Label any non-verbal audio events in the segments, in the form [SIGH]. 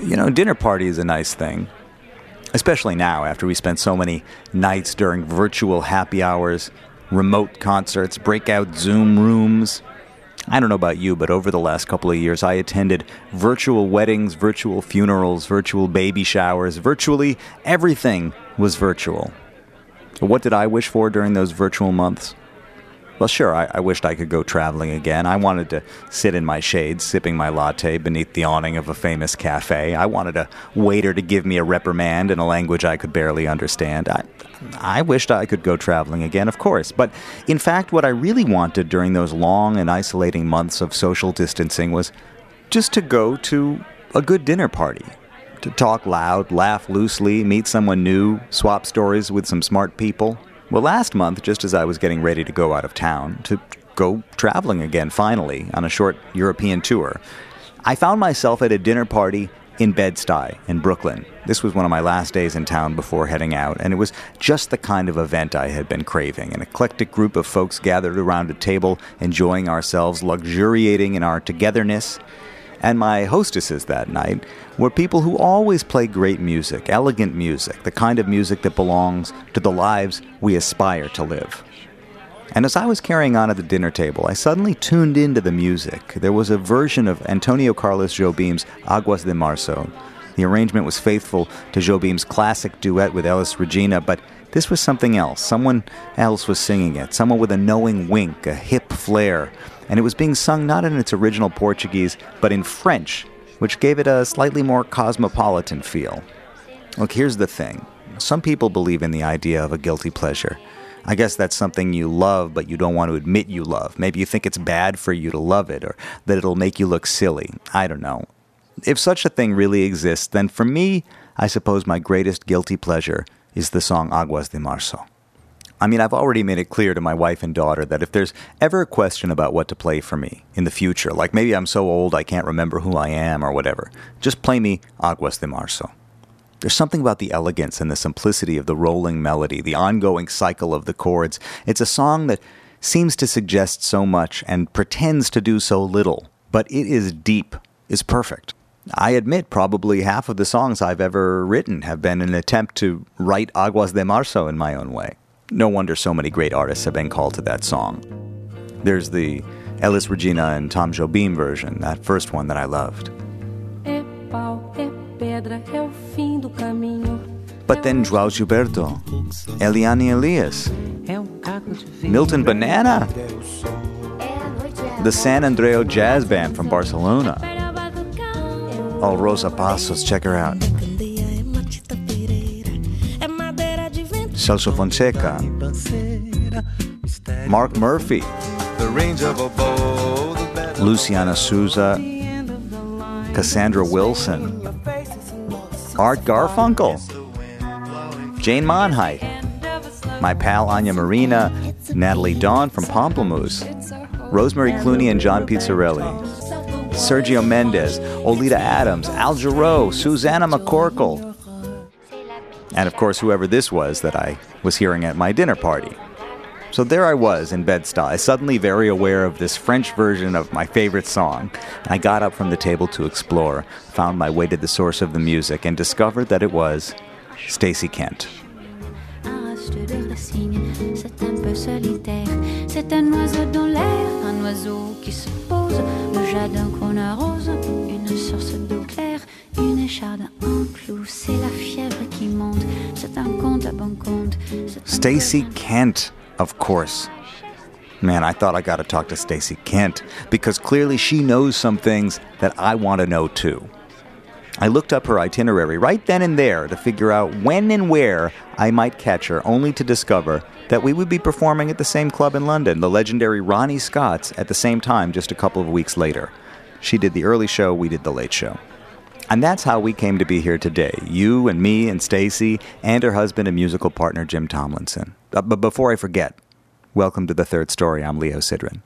You know, dinner party is a nice thing, especially now after we spent so many nights during virtual happy hours, remote concerts, breakout Zoom rooms. I don't know about you, but over the last couple of years, I attended virtual weddings, virtual funerals, virtual baby showers. Virtually everything was virtual. What did I wish for during those virtual months? Well, sure, I, I, wished I could go traveling again. I wanted to sit in my shade, sipping my latte beneath the awning of a famous cafe. I wanted a waiter to give me a reprimand in a language I could barely understand. I, I wished I could go traveling again, of course. But in fact, what I really wanted during those long and isolating months of social distancing was just to go to a good dinner party. To talk loud, laugh loosely, meet someone new, swap stories with some smart people. Well, last month, just as I was getting ready to go out of town, to go traveling again finally on a short European tour, I found myself at a dinner party in Bed-Stuy in Brooklyn. This was one of my last days in town before heading out, and it was just the kind of event I had been craving. An eclectic group of folks gathered around a table, enjoying ourselves, luxuriating in our togetherness. And my hostesses that night were people who always play great music, elegant music, the kind of music that belongs to the lives we aspire to live. And as I was carrying on at the dinner table, I suddenly tuned into the music. There was a version of Antonio Carlos Jobim's Águas de Março. The arrangement was faithful to Jobim's classic duet with Elis Regina, but this was something else. Someone else was singing it, someone with a knowing wink, a hip flair. And it was being sung not in its original Portuguese, but in French, which gave it a slightly more cosmopolitan feel. Look, here's the thing some people believe in the idea of a guilty pleasure. I guess that's something you love, but you don't want to admit you love. Maybe you think it's bad for you to love it, or that it'll make you look silly. I don't know. If such a thing really exists, then for me, I suppose my greatest guilty pleasure is the song Águas de Março. I mean, I've already made it clear to my wife and daughter that if there's ever a question about what to play for me in the future, like maybe I'm so old I can't remember who I am or whatever, just play me Águas de Março. There's something about the elegance and the simplicity of the rolling melody, the ongoing cycle of the chords. It's a song that seems to suggest so much and pretends to do so little, but it is deep, is perfect. I admit probably half of the songs I've ever written have been an attempt to write Águas de Março in my own way. No wonder so many great artists have been called to that song. There's the Elis Regina and Tom Jobim version, that first one that I loved. But then João Gilberto, Eliane Elias, Milton Banana, the Sant Andreu Jazz Band from Barcelona. Oh, Rosa Passos, check her out. Celso Fonseca, Mark Murphy, Luciana Souza, Cassandra Wilson, Art Garfunkel, Jane Monheit, my pal Anya Marina, Nataly Dawn from Pomplamoose, Rosemary Clooney and John Pizzarelli, Sergio Mendes, Oleta Adams, Al Jarreau, Susannah McCorkle, and of course, whoever this was that I was hearing at my dinner party. So there I was in Bed-Stuy, suddenly very aware of this French version of my favorite song. I got up from the table to explore, found my way to the source of the music, and discovered that it was Stacey Kent. C'est un oiseau dans l'air, un oiseau qui se pose, le jardin qu'on arrose, une source d'eau claire, une écharde en clou, c'est la fièvre qui monte, c'est un conte à bon compte. Stacey Kent, of course. Man, I thought I got to talk to Stacey Kent because clearly she knows some things that I want to know too. I looked up her itinerary right then and there to figure out when and where I might catch her, only to discover that we would be performing at the same club in London, the legendary Ronnie Scott's, at the same time just a couple of weeks later. She did the early show, we did the late show. And that's how we came to be here today. You and me and Stacey and her husband and musical partner Jim Tomlinson. Uh, but before I forget, welcome to the third story. I'm Leo Sidran.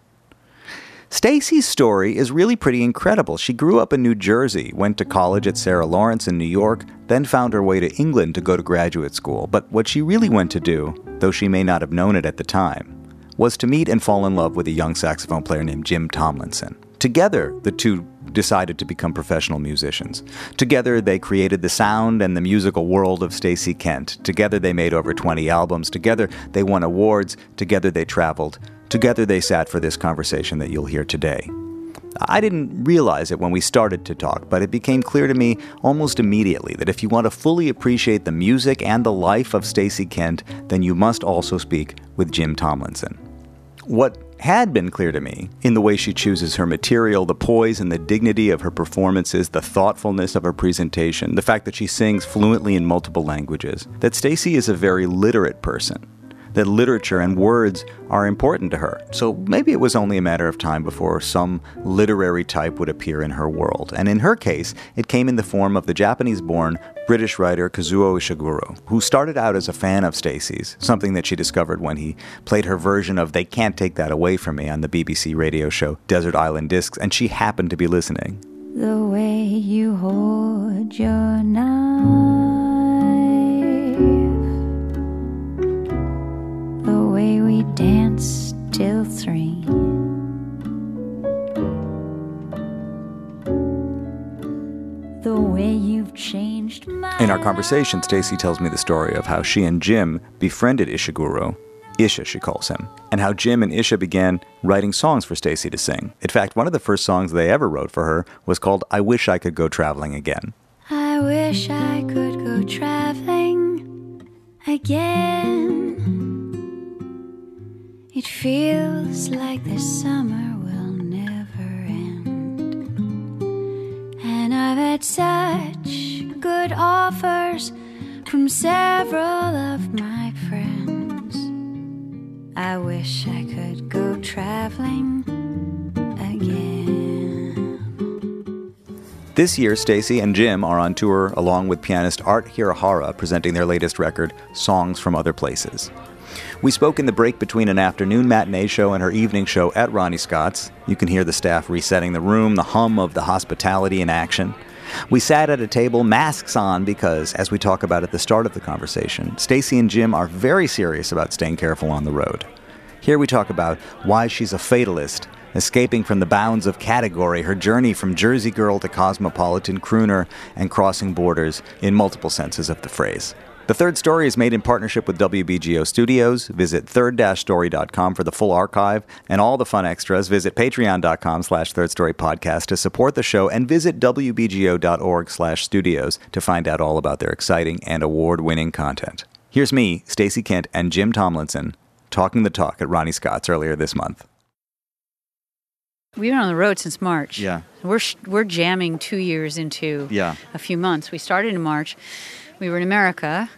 Stacey's story is really pretty incredible. She grew up in New Jersey, went to college at Sarah Lawrence in New York, then found her way to England to go to graduate school. But what she really went to do, though she may not have known it at the time, was to meet and fall in love with a young saxophone player named Jim Tomlinson. Together, the two decided to become professional musicians. Together, they created the sound and the musical world of Stacey Kent. Together, they made over 20 albums. Together, they won awards. Together, they traveled. Together, they sat for this conversation that you'll hear today. I didn't realize it when we started to talk, but it became clear to me almost immediately that if you want to fully appreciate the music and the life of Stacey Kent, then you must also speak with Jim Tomlinson. What had been clear to me in the way she chooses her material, the poise and the dignity of her performances, the thoughtfulness of her presentation, the fact that she sings fluently in multiple languages, that Stacey is a very literate person that literature and words are important to her. So maybe it was only a matter of time before some literary type would appear in her world. And in her case, it came in the form of the Japanese born British writer Kazuo Ishiguro, who started out as a fan of Stacey's, something that she discovered when he played her version of They Can't Take That Away From Me on the BBC radio show Desert Island Discs, and she happened to be listening. The way you hold your knife way we danced till three. The way you've changed my In our conversation, Stacey tells me the story of how she and Jim befriended Ishiguro, Isha she calls him, and how Jim and Isha began writing songs for Stacey to sing. In fact, one of the first songs they ever wrote for her was called I Wish I Could Go Traveling Again. I wish I could go traveling again. It feels like the summer will never end. And I've had such good offers from several of my friends. I wish I could go traveling again. This year, Stacey and Jim are on tour along with pianist Art Hirahara presenting their latest record, Songs from Other Places. We spoke in the break between an afternoon matinee show and her evening show at Ronnie Scott's. You can hear the staff resetting the room, the hum of the hospitality in action. We sat at a table, masks on, because, as we talk about at the start of the conversation, Stacey and Jim are very serious about staying careful on the road. Here we talk about why she's a fatalist, escaping from the bounds of category, her journey from Jersey girl to cosmopolitan crooner, and crossing borders in multiple senses of the phrase. The third story is made in partnership with WBGO Studios. Visit third-story.com for the full archive and all the fun extras. Visit patreon.com slash third story podcast to support the show and visit wbgo.org slash studios to find out all about their exciting and award-winning content. Here's me, Stacey Kent, and Jim Tomlinson talking the talk at Ronnie Scott's earlier this month. We've been on the road since March. Yeah. We're, we're jamming two years into Yeah. a few months. We started in March. We were in America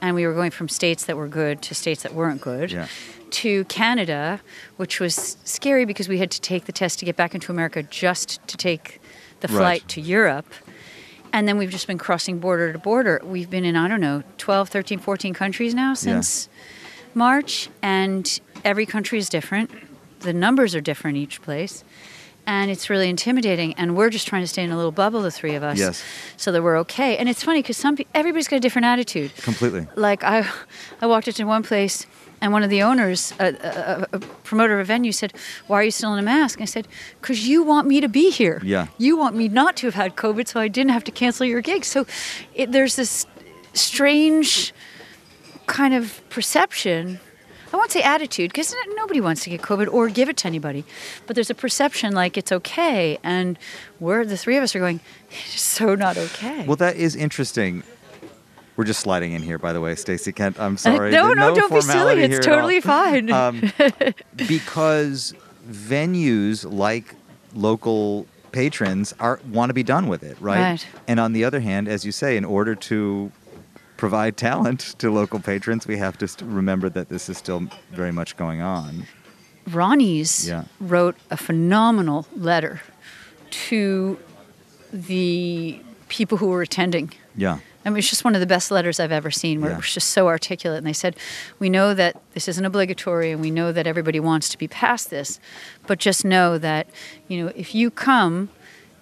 and we were going from states that were good to states that weren't good. Yeah. To Canada, which was scary because we had to take the test to get back into America just to take the Right. flight to Europe. And then we've just been crossing border to border. We've been in, I don't know, 12, 13, 14 countries now since March, and every country is different. The numbers are different each place. And it's really intimidating. And we're just trying to stay in a little bubble, the three of us, Yes. so that we're okay. And it's funny because some everybody's got a different attitude. Completely. Like I, I walked into one place, and one of the owners, a, a, a promoter of a venue, said, "Why are you still in a mask?" I said, "Because you want me to be here. Yeah. You want me not to have had COVID, so I didn't have to cancel your gig." So, it, there's this strange kind of perception. I won't say attitude because nobody wants to get COVID or give it to anybody, but there's a perception like it's okay, and we're the three of us are going, it's so not okay. Well, that is interesting. We're just sliding in here, by the way, Stacey Kent. I'm sorry. no, There's no, don't be silly. It's totally fine. Um, [LAUGHS] because venues like local patrons are want to be done with it, right? Right. And on the other hand, as you say, in order to provide talent to local patrons, we have to st- remember that this is still very much going on. Ronnie's Yeah. wrote a phenomenal letter to the people who were attending. Yeah. I mean, it's just one of the best letters I've ever seen where Yeah. it was just so articulate. And they said, We know that this isn't obligatory and we know that everybody wants to be past this, but just know that, you know, if you come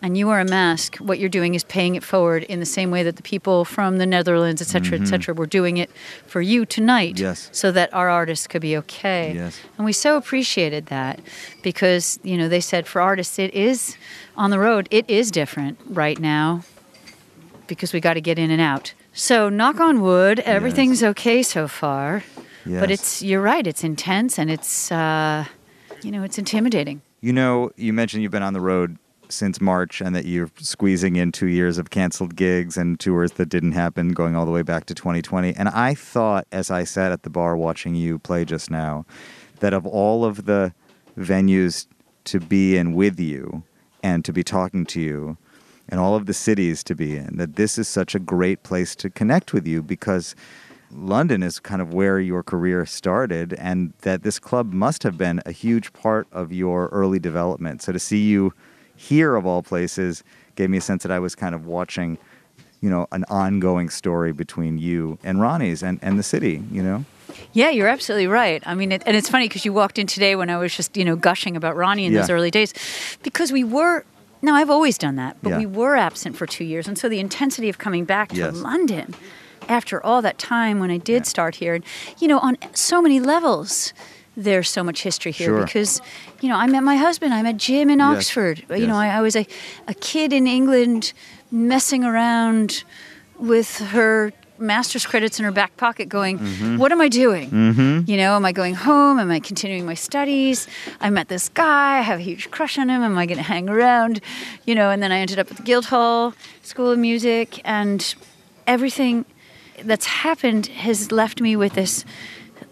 and you wear a mask, what you're doing is paying it forward in the same way that the people from the Netherlands, et cetera, et cetera, were doing it for you tonight Yes. so that our artists could be okay. Yes. And we so appreciated that because, you know, they said for artists, it is on the road, it is different right now because we got to get in and out. So, knock on wood, everything's okay so far. But it's, you're right, it's intense and it's, uh, you know, it's intimidating. You know, you mentioned you've been on the road since March and that you're squeezing in two years of canceled gigs and tours that didn't happen going all the way back to 2020. And I thought, as I sat at the bar watching you play just now, that of all of the venues to be in with you and to be talking to you, and all of the cities to be in, that this is such a great place to connect with you because London is kind of where your career started, and that this club must have been a huge part of your early development. So to see you here, of all places, gave me a sense that I was kind of watching, you know, an ongoing story between you and Ronnie's and, and the city, you know? Yeah, you're absolutely right. I mean, it, and it's funny because you walked in today when I was just, you know, gushing about Ronnie in those early days, because we were. No, I've always done that, but Yeah. we were absent for two years, and so the intensity of coming back to Yes. London after all that time when I did Yeah. start here, and you know, on so many levels, there's so much history here Sure. because, you know, I met my husband, I met Jim in Yes. Oxford. You know, I, I was a, a kid in England messing around with her master's credits in her back pocket going, Mm-hmm. what am I doing? You know, am I going home? Am I continuing my studies? I met this guy. I have a huge crush on him. Am I going to hang around? You know, and then I ended up at the Guildhall School of Music, and everything that's happened has left me with this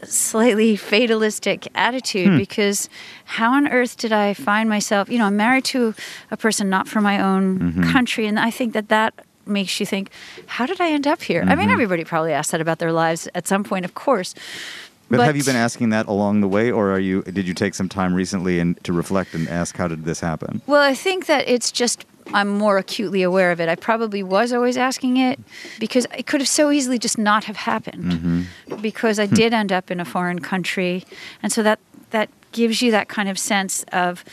slightly fatalistic attitude hmm. because how on earth did I find myself? You know, I'm married to a person not from my own mm-hmm. country, and I think that that makes you think, how did I end up here? I mean, mm-hmm. everybody probably asks that about their lives at some point, of course. But, have you been asking that along the way, or are you? Did you take some time recently and to reflect and ask how did this happen? Well, I think that it's just I'm more acutely aware of it. I probably was always asking it because it could have so easily just not have happened mm-hmm. because I hmm. did end up in a foreign country, and so that that gives you that kind of sense of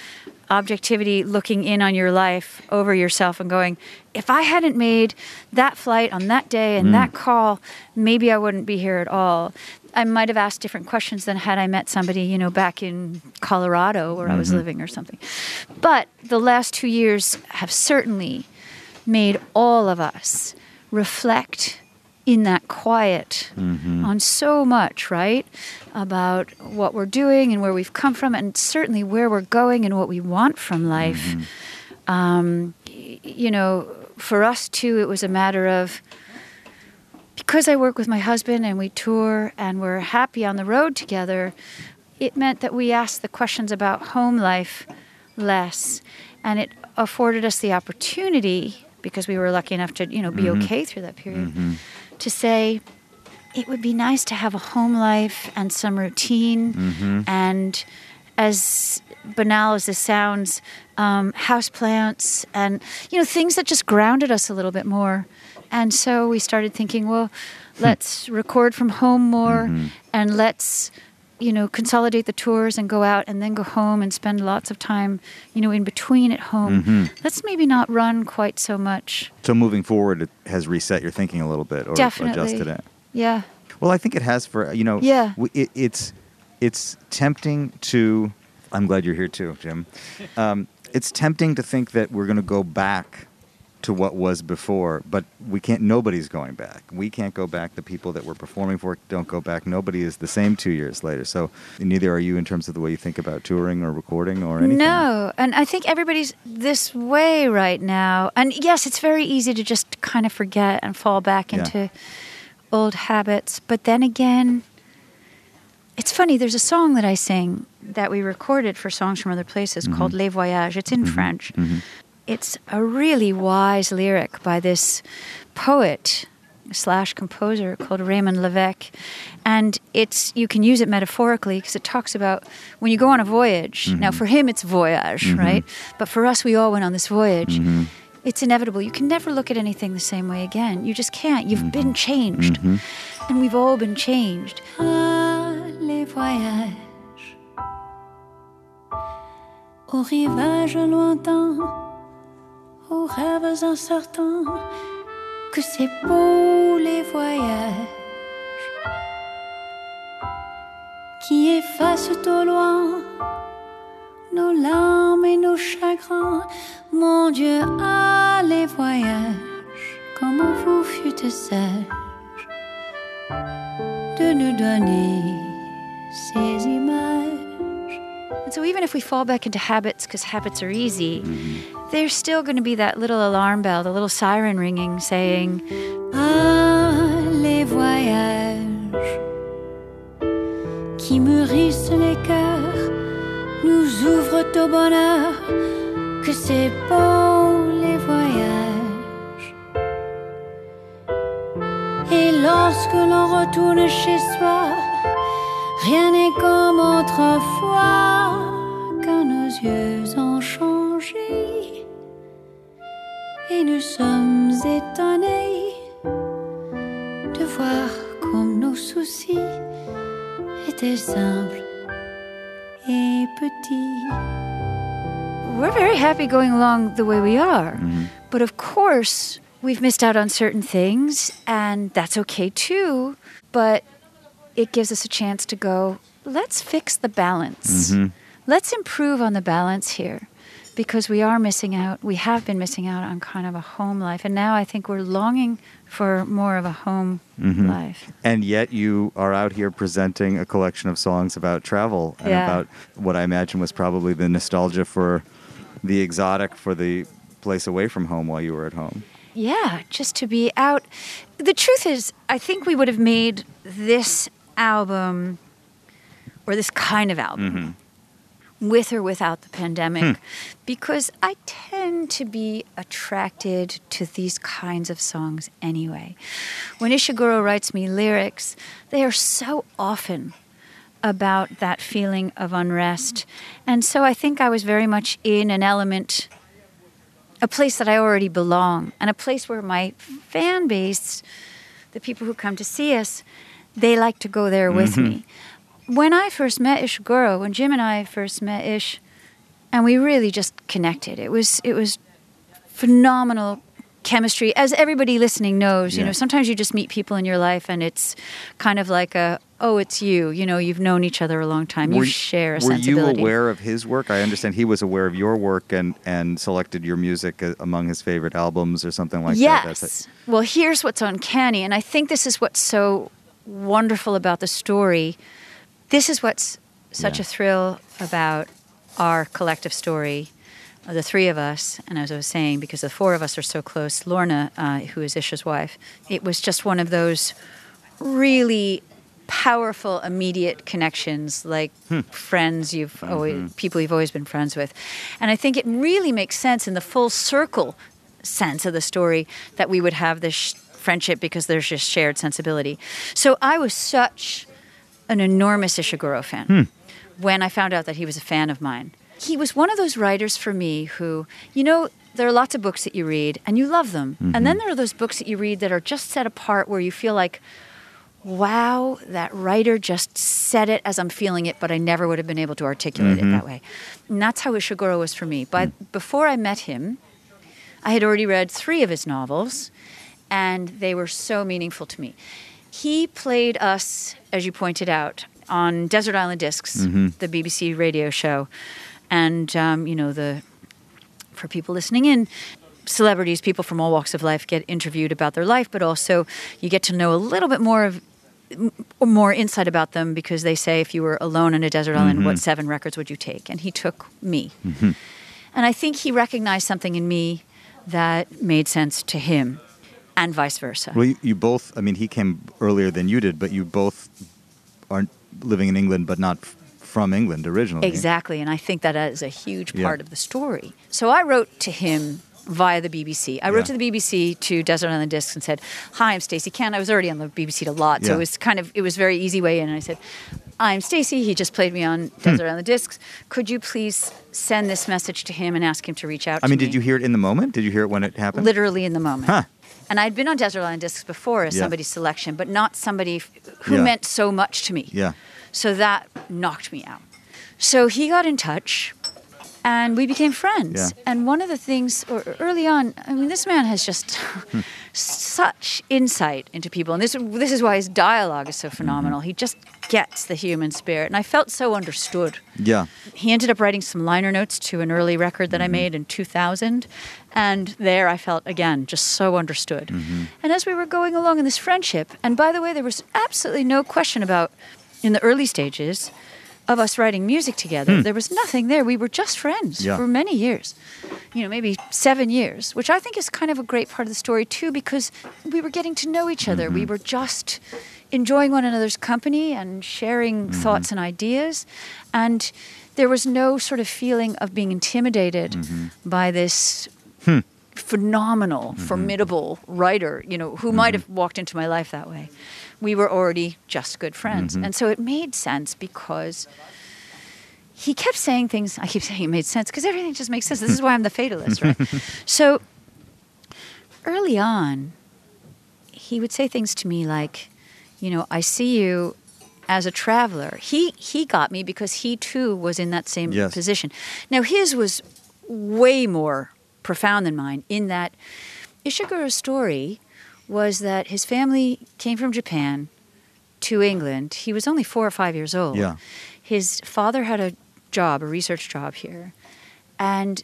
objectivity looking in on your life over yourself and going if i hadn't made that flight on that day and hmm. that call maybe i wouldn't be here at all i might have asked different questions than had i met somebody you know back in colorado where i was mm-hmm. living or something but the last two years have certainly made all of us reflect in that quiet mm-hmm. on so much, right? About what we're doing and where we've come from, and certainly where we're going and what we want from life. Mm-hmm. Um, you know, for us too, it was a matter of because I work with my husband and we tour and we're happy on the road together, it meant that we asked the questions about home life less. And it afforded us the opportunity, because we were lucky enough to, you know, be mm-hmm. okay through that period, mm-hmm. to say, it would be nice to have a home life and some routine mm-hmm. and as banal as this sounds, um, house plants and you know things that just grounded us a little bit more. And so we started thinking, well, hmm. let's record from home more mm-hmm. and let's you know consolidate the tours and go out and then go home and spend lots of time you know in between at home. Mm-hmm. Let's maybe not run quite so much. So moving forward, it has reset your thinking a little bit, or Definitely. adjusted it. Yeah. Well, I think it has for you know. Yeah. It, it's it's tempting to. I'm glad you're here too, Jim. [LAUGHS] Um, it's tempting to think that we're going to go back to what was before, but we can't. Nobody's going back. We can't go back. The people that we're performing for don't go back. Nobody is the same two years later. So neither are you in terms of the way you think about touring or recording or anything. No, and I think everybody's this way right now. And yes, it's very easy to just kind of forget and fall back Yeah. into old habits. But then again, it's funny. There's a song that I sing that we recorded for songs from other places mm-hmm. called Les Voyages. It's in mm-hmm. French. Mm-hmm. It's a really wise lyric by this poet slash composer called Raymond Levesque, and it's you can use it metaphorically because it talks about when you go on a voyage. Now, mm-hmm. for him, it's voyage, mm-hmm. right? But for us, we all went on this voyage. Mm-hmm. It's inevitable. You can never look at anything the same way again. You just can't. You've been changed, and we've all been changed. Ah, les voyages au rivage lointain aux rêves incertains, que c'est beau les voyages qui effacent au loin nos larmes et nos chagrins. Mon Dieu, ah les voyages, comment vous fûtes sage de nous donner ces images. And so even if we fall back into habits because habits are easy, there's still going to be that little alarm bell, the little siren ringing saying, Ah, les voyages qui mûrissent les cœurs nous ouvrent au bonheur, que c'est beau les voyages. Et lorsque l'on retourne chez soi, rien n'est comme autrefois, car nos yeux Et nous sommes étonnés de voir comme nos soucis étaient simples et petits. we're very happy going along the way we are. Mm-hmm. But of course, we've missed out on certain things, and that's okay too. But it gives us a chance to go, let's fix the balance. Mm-hmm. Let's improve on the balance here because we are missing out. We have been missing out on kind of a home life. And now I think we're longing for more of a home mm-hmm. life. And yet you are out here presenting a collection of songs about travel and Yeah. about what I imagine was probably the nostalgia for the exotic, for the place away from home while you were at home. Yeah, just to be out. The truth is, I think we would have made this album or this kind of album mm-hmm. With or without the pandemic hmm. because I tend to be attracted to these kinds of songs anyway. When Ishiguro writes me lyrics, they are so often about that feeling of unrest. And so I think I was very much in an element a place that I already belong and a place where my fan base, the people who come to see us, they like to go there with mm-hmm. me. When I first met Ishiguro, when Jim and I first met Ish, and we really just connected. It was it was phenomenal chemistry. As everybody listening knows, you Yeah. know, sometimes you just meet people in your life and it's kind of like a oh, it's you. You know, you've known each other a long time. You share a Were you sensibility. aware of his work? I understand he was aware of your work and, and selected your music uh, among his favorite albums or something like yes. that. It. Well, here's what's uncanny, and I think this is what's so wonderful about the story. This is what's such Yeah. a thrill about our collective story, the three of us. And as I was saying, because the four of us are so close, Lorna, uh, who is Isha's wife, it was just one of those really powerful immediate connections like friends you've always people you've always been friends with and i think it really makes sense in the full circle sense of the story that we would have this sh- friendship because there's just shared sensibility so i was such an enormous ishiguro fan. Hmm. When i found out that he was a fan of mine. He was one of those writers for me who you know there are lots of books that you read and you love them. And mm-hmm. then there are those books that you read that are just set apart where you feel like wow, that writer just said it as I'm feeling it, but I never would have been able to articulate it mm-hmm. that way. And that's how Ishiguro was for me. But mm. before I met him, I had already read three of his novels, and they were so meaningful to me. He played us, as you pointed out, on Desert Island Discs, mm-hmm. the BBC radio show, and um, you know the for people listening in, celebrities, people from all walks of life get interviewed about their life, but also you get to know a little bit more of more insight about them because they say if you were alone on a desert island, what mm-hmm. seven records would you take? And he took me. Mm-hmm. And I think he recognized something in me that made sense to him and vice versa. Well, you, you both, I mean, he came earlier than you did, but you both aren't living in England, but not from England originally. Exactly, and I think that is a huge Yeah. part of the story. So I wrote to him via the BBC. I wrote to the BBC to Desert Island Discs and said, "Hi, I'm Stacey Kent." I was already on the BBC a lot, so Yeah. it was kind of it was a very easy way in. And I said, "I'm Stacey. He just played me on Hmm. Desert Island Discs. Could you please send this message to him and ask him to reach out?" I mean, me?" did you hear it in the moment? Did you hear it when it happened? literally in the moment. Huh. And I'd been on Desert Island Discs before as Yeah. somebody's selection, but not somebody f- who Yeah. meant so much to me. Yeah. So that knocked me out. So he got in touch and we became friends. Yeah. And one of the things, or early on, I mean, this man has just Hmm. [LAUGHS] such insight into people, and this this is why his dialogue is so mm-hmm. phenomenal. He just gets the human spirit, and I felt so understood. Yeah. He ended up writing some liner notes to an early record that I mm-hmm. made in 2000. And there I felt, again, just so understood. Mm-hmm. And as we were going along in this friendship, and by the way, there was absolutely no question about, in the early stages of us writing music together, hmm. there was nothing there. We were just friends Yeah. for many years, you know, maybe seven years, which I think is kind of a great part of the story, too, because we were getting to know each other. We mm-hmm. were just enjoying one another's company and sharing mm-hmm. thoughts and ideas. And there was no sort of feeling of being intimidated mm-hmm. by this hmm. Phenomenal, mm-hmm. formidable writer, you know, who might mm-hmm. have walked into my life that way. We were already just good friends. Mm-hmm. And so it made sense because he kept saying things. I keep saying it made sense because everything just makes sense. This is why I'm the fatalist, right? [LAUGHS] so early on, he would say things to me like, you know, I see you as a traveler. He he got me because he too was in that same Yes. position. Now his was way more profound than mine in that Ishiguro's story was that his family came from Japan to England. He was only four or five years old. Yeah. His father had a job, a research job here. And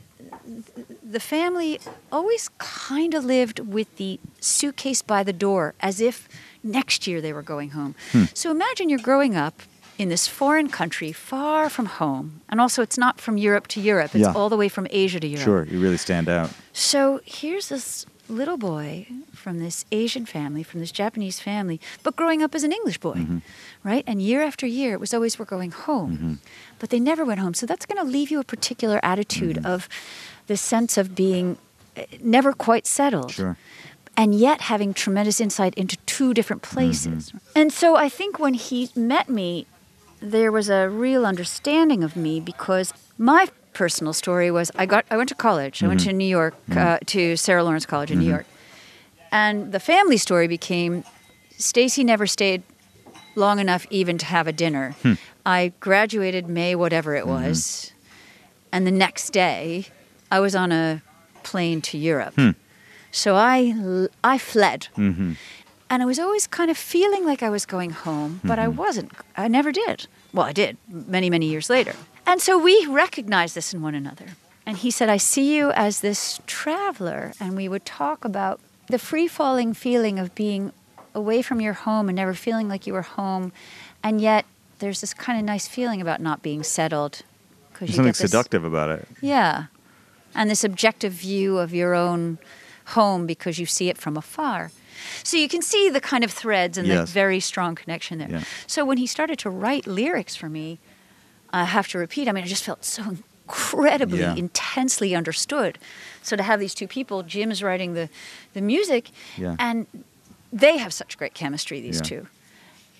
the family always kind of lived with the suitcase by the door as if next year they were going home. Hmm. So imagine you're growing up in this foreign country far from home. And also, it's not from Europe to Europe, it's Yeah. all the way from Asia to Europe. Sure. You really stand out. So here's this little boy from this Asian family, from this Japanese family, but growing up as an English boy, Mm-hmm. right? And year after year, it was always we're going home, but they never went home. So that's going to leave you a particular attitude Mm-hmm. of the sense of being eh, never quite settled. Sure. And yet having tremendous insight into two different places. Mm-hmm. And so I think when he met me, there was a real understanding of me because my personal story was I got I went to college. I went mm-hmm. to New York mm-hmm. uh, to Sarah Lawrence College in New mm-hmm. York, and the family story became Stacey never stayed long enough even to have a dinner. Hmm. I graduated May whatever it was, and the next day I was on a plane to Europe. Hmm. So I I fled. And I was always kind of feeling like I was going home, but I mm-hmm. wasn't. I never did. Well, I did many, many years later. And so we recognized this in one another. And he said, I see you as this traveler. And we would talk about the free falling feeling of being away from your home and never feeling like you were home. And yet there's this kind of nice feeling about not being settled. Because There's something seductive about it. yeah. And this objective view of your own home because you see it from afar. So you can see the kind of threads and the very strong connection there. Yeah. So when he started to write lyrics for me, I have to repeat, I mean, I just felt so incredibly, Yeah. intensely understood. So to have these two people, Jim's writing the, the music, Yeah. and they have such great chemistry, these two.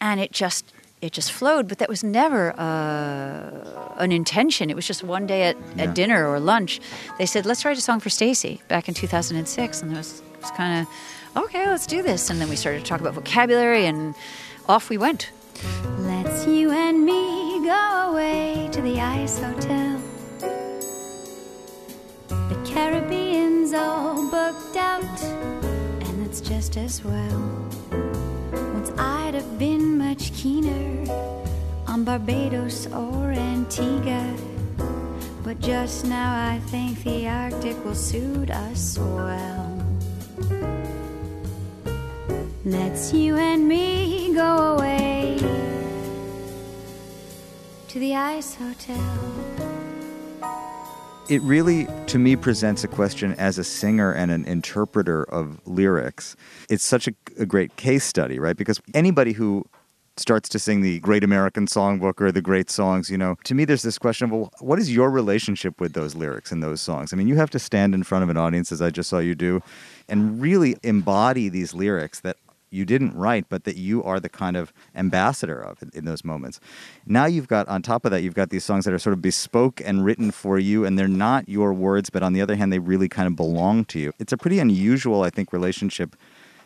And it just it just flowed, but that was never uh, an intention. It was just one day at, Yeah. at dinner or lunch. They said, "Let's write a song for Stacey." Back in 2006, and it was, it was kind of okay. Let's do this. And then we started to talk about vocabulary, and off we went. Let's you and me go away to the ice hotel. The Caribbean's all booked out, and that's just as well. Once I'd have been much keener on Barbados or Antigua. But just now I think the Arctic will suit us well. Let's you and me go away to the ice hotel. It really, to me, presents a question as a singer and an interpreter of lyrics. It's such a, a great case study, right? Because anybody who starts to sing the Great American Songbook or the great songs, you know, to me, there's this question of, well, what is your relationship with those lyrics and those songs? I mean, you have to stand in front of an audience, as I just saw you do, and really embody these lyrics that you didn't write, but that you are the kind of ambassador of in, in those moments. Now you've got, on top of that, you've got these songs that are sort of bespoke and written for you, and they're not your words, but on the other hand, they really kind of belong to you. It's a pretty unusual, I think, relationship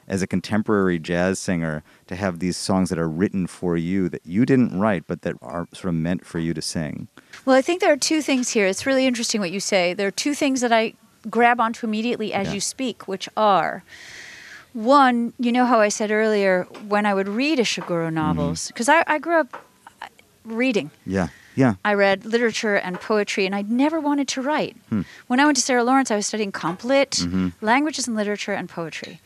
as a contemporary jazz singer to have these songs that are written for you that you didn't write but that are sort of meant for you to sing? Well, I think there are two things here. It's really interesting what you say. There are two things that I grab onto immediately as Yeah. you speak, which are one, you know how I said earlier, when I would read Ishiguro novels, because I, I grew up uh, reading. Yeah. Yeah. I read literature and poetry, and I never wanted to write. Hmm. When I went to Sarah Lawrence, I was studying comp lit, Mm-hmm. languages and literature, and poetry.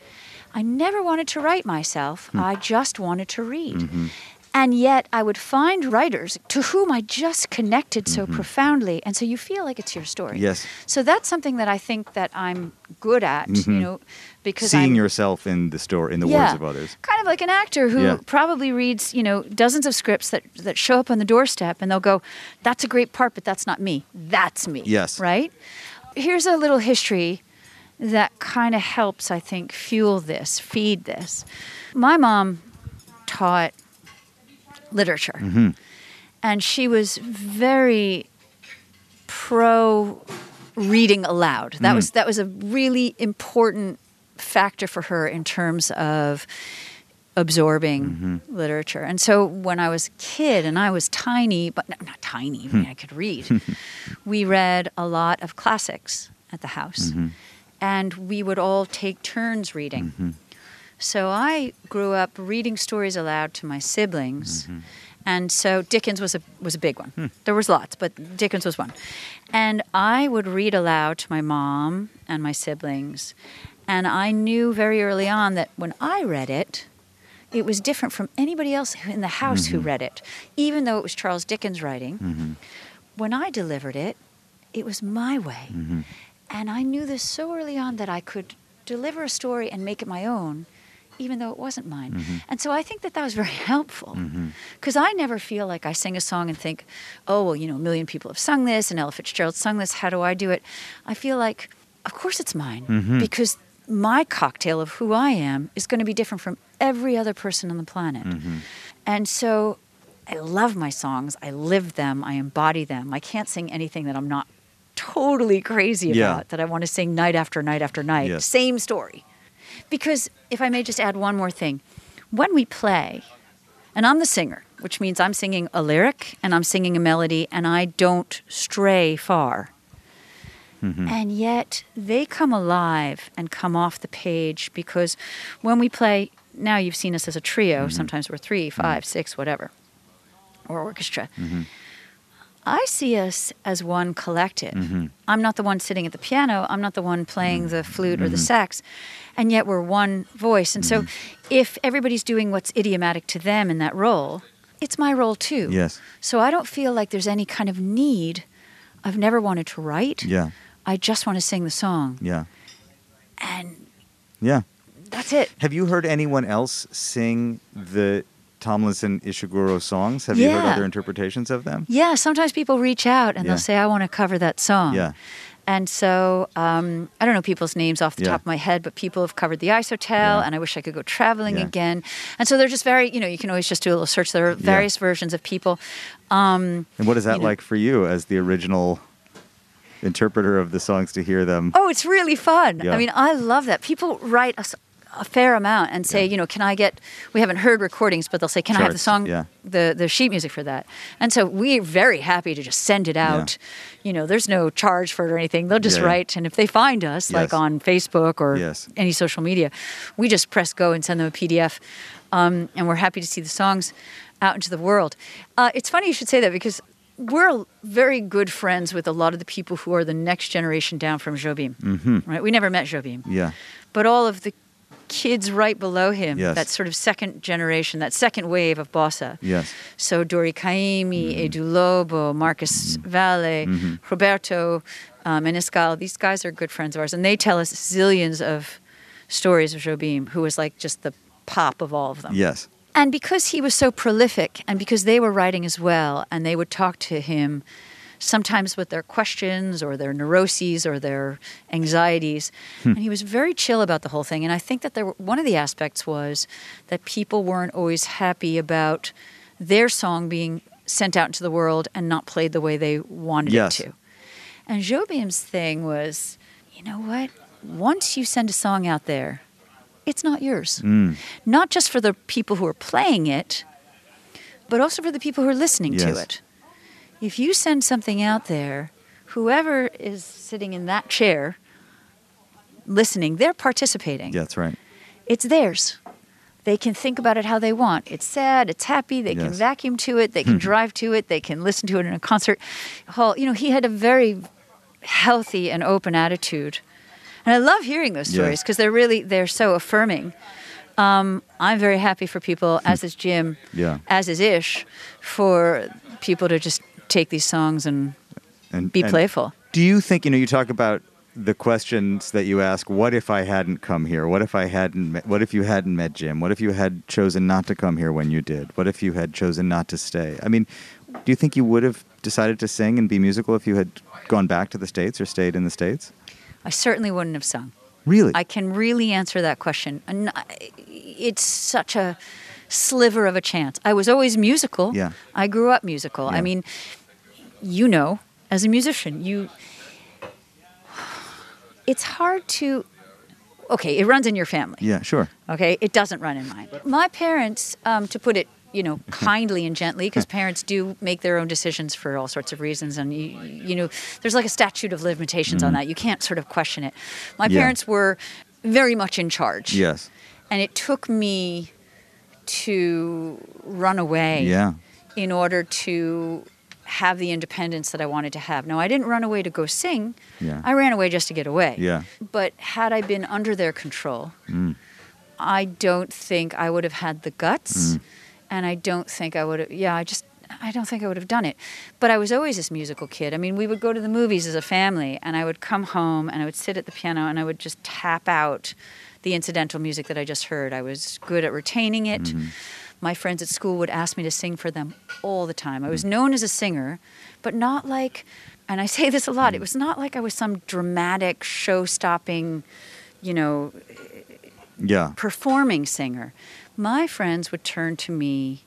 I never wanted to write myself, Hmm. I just wanted to read. Mm-hmm. And yet, I would find writers to whom I just connected so Mm-hmm. profoundly, and so you feel like it's your story. Yes. So that's something that I think that I'm good at, you know, because Mm-hmm. Seeing I'm, yourself in the story, in the words of others. Kind of like an actor who Yeah. probably reads, you know, dozens of scripts that, that show up on the doorstep and they'll go, that's a great part, but that's not me. That's me. Yes. Right? Here's a little history that kind of helps, I think, fuel this, feed this. My mom taught literature. Mm-hmm. And she was very pro reading aloud. That mm. was that was a really important factor for her in terms of absorbing mm-hmm. literature. And so when I was a kid and I was tiny, but no, not tiny, I mean I could read. [LAUGHS] we read a lot of classics at the house. Mm-hmm. And we would all take turns reading. Mm-hmm. So I grew up reading stories aloud to my siblings. Mm-hmm. And so Dickens was a was a big one. Hmm. There was lots, but Dickens was one. And I would read aloud to my mom and my siblings. And I knew very early on that when I read it, it was different from anybody else in the house who mm-hmm. read it, even though it was Charles Dickens writing. Mm-hmm. When I delivered it, it was my way. And I knew this so early on that I could deliver a story and make it my own, even though it wasn't mine. Mm-hmm. And so I think that that was very [LAUGHS] helpful mm-hmm. because I never feel like I sing a song and think, oh, well, you know, a million people have sung this and Ella Fitzgerald sung this. How do I do it? I feel like, of course it's mine mm-hmm. because my cocktail of who I am is going to be different from every other person on the planet. And so I love my songs. I live them. I embody them. I can't sing anything that I'm not totally crazy about, Yeah. that I want to sing night after night after night. Yes. Same story. Because if I may just add one more thing, when we play, and I'm the singer, which means I'm singing a lyric and I'm singing a melody, and I don't stray far. Mm-hmm. And yet they come alive and come off the page because when we play, now you've seen us as a trio, mm-hmm. sometimes we're three, mm-hmm. five, six, whatever, or orchestra. I see us as one collective. Mm-hmm. I'm not the one sitting at the piano. I'm not the one playing the flute or the mm-hmm. sax. And yet we're one voice. And so mm-hmm. if everybody's doing what's idiomatic to them in that role, it's my role too. Yes. So I don't feel like there's any kind of need. I've never wanted to write. Yeah. I just want to sing the song. Yeah. And Yeah. that's it. Have you heard anyone else sing the Tomlinson Ishiguro songs? Have you heard other interpretations of them? Yeah, sometimes people reach out and Yeah. they'll say, I want to cover that song. Yeah. And so um, I don't know people's names off the Yeah. top of my head, but people have covered the Ice Hotel, Yeah. and I wish I could go traveling Yeah. again. And so they're just very, you know, you can always just do a little search. There are various versions of people. Um, And what is that You know- like for you as the original interpreter of the songs to hear them? oh, it's really fun. Yeah. I mean, I love that. People write a, s- a fair amount and say, Yeah. you know, can I get? We haven't heard recordings, but they'll say, can I have the song, yeah. the the sheet music for that? And so we're very happy to just send it out. You know, there's no charge for it or anything. They'll just Yeah, yeah. write, and if they find us, like on Facebook or Yes. any social media, we just press go and send them a PDF, um, and we're happy to see the songs out into the world. Uh, it's funny you should say that because. We're very good friends with a lot of the people who are the next generation down from Jobim. Mm-hmm. Right? We never met Jobim Yeah. but all of the kids right below him, Yes. that sort of second generation, that second wave of bossa. Yes. So Dori Caymmi, mm-hmm. Edu Lobo, Marcos mm-hmm. Valle, mm-hmm. Roberto um, Menescal, these guys are good friends of ours, and they tell us zillions of stories of Jobim, who was like just the pop of all of them. Yes. And because he was so prolific, and because they were writing as well, and they would talk to him sometimes with their questions or their neuroses or their anxieties, and he was very chill about the whole thing. And I think that there were, one of the aspects was that people weren't always happy about their song being sent out into the world and not played the way they wanted Yes. it to. And Jobim's thing was, you know what? Once you send a song out there, it's not yours. Mm. Not just for the people who are playing it, but also for the people who are listening Yes. to it. If you send something out there, whoever is sitting in that chair listening, they're participating. Yeah, that's right. It's theirs. They can think about it how they want. It's sad, it's happy, they can vacuum to it, they can [LAUGHS] drive to it, they can listen to it in a concert hall. You know, he had a very healthy and open attitude. And I love hearing those stories because they're really they're so affirming. Um, I'm very happy for people, as is Jim, Yeah. as is Ish, for people to just take these songs and And be and playful. Do you think you know? You talk about the questions that you ask. What if I hadn't come here? What if I hadn't? Met, what if you hadn't met Jim? What if you had chosen not to come here when you did? What if you had chosen not to stay? I mean, do you think you would have decided to sing and be musical if you had gone back to the states or stayed in the states? I certainly wouldn't have sung. Really? I can really answer that question. And it's such a sliver of a chance. I was always musical. Yeah. I grew up musical. Yeah. I mean, you know, as a musician, you it's hard to okay, it runs in your family. yeah, sure. Okay, it doesn't run in mine. My parents, um, to put it, you know, [LAUGHS] kindly and gently, because [LAUGHS] parents do make their own decisions for all sorts of reasons, and you, you know, there's like a statute of limitations on that. You can't sort of question it. My Mm-hmm. Yeah. parents were very much in charge. Yes. and it took me to run away Yeah. in order to have the independence that I wanted to have. Now, I didn't run away to go sing. Yeah. I ran away just to get away. Yeah. But had I been under their control, Mm. I don't think I would have had the guts. Mm. And I don't think I would have, yeah, I just, I don't think I would have done it. But I was always this musical kid. I mean, we would go to the movies as a family, and I would come home and I would sit at the piano and I would just tap out the incidental music that I just heard. I was good at retaining it. Mm-hmm. My friends at school would ask me to sing for them all the time. I was known as a singer, but not like, and I say this a lot, it was not like I was some dramatic, show stopping, you know, Yeah. performing singer. My friends would turn to me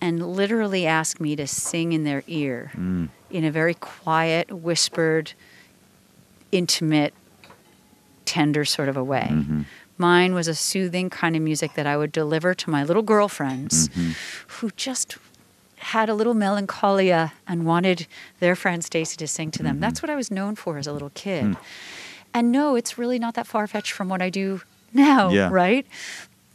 and literally ask me to sing in their ear Mm. in a very quiet, whispered, intimate, tender sort of a way. Mm-hmm. Mine was a soothing kind of music that I would deliver to my little girlfriends mm-hmm. who just had a little melancholia and wanted their friend Stacey to sing to them. Mm-hmm. That's what I was known for as a little kid. Hmm. And no, it's really not that far fetched from what I do now, Yeah. right?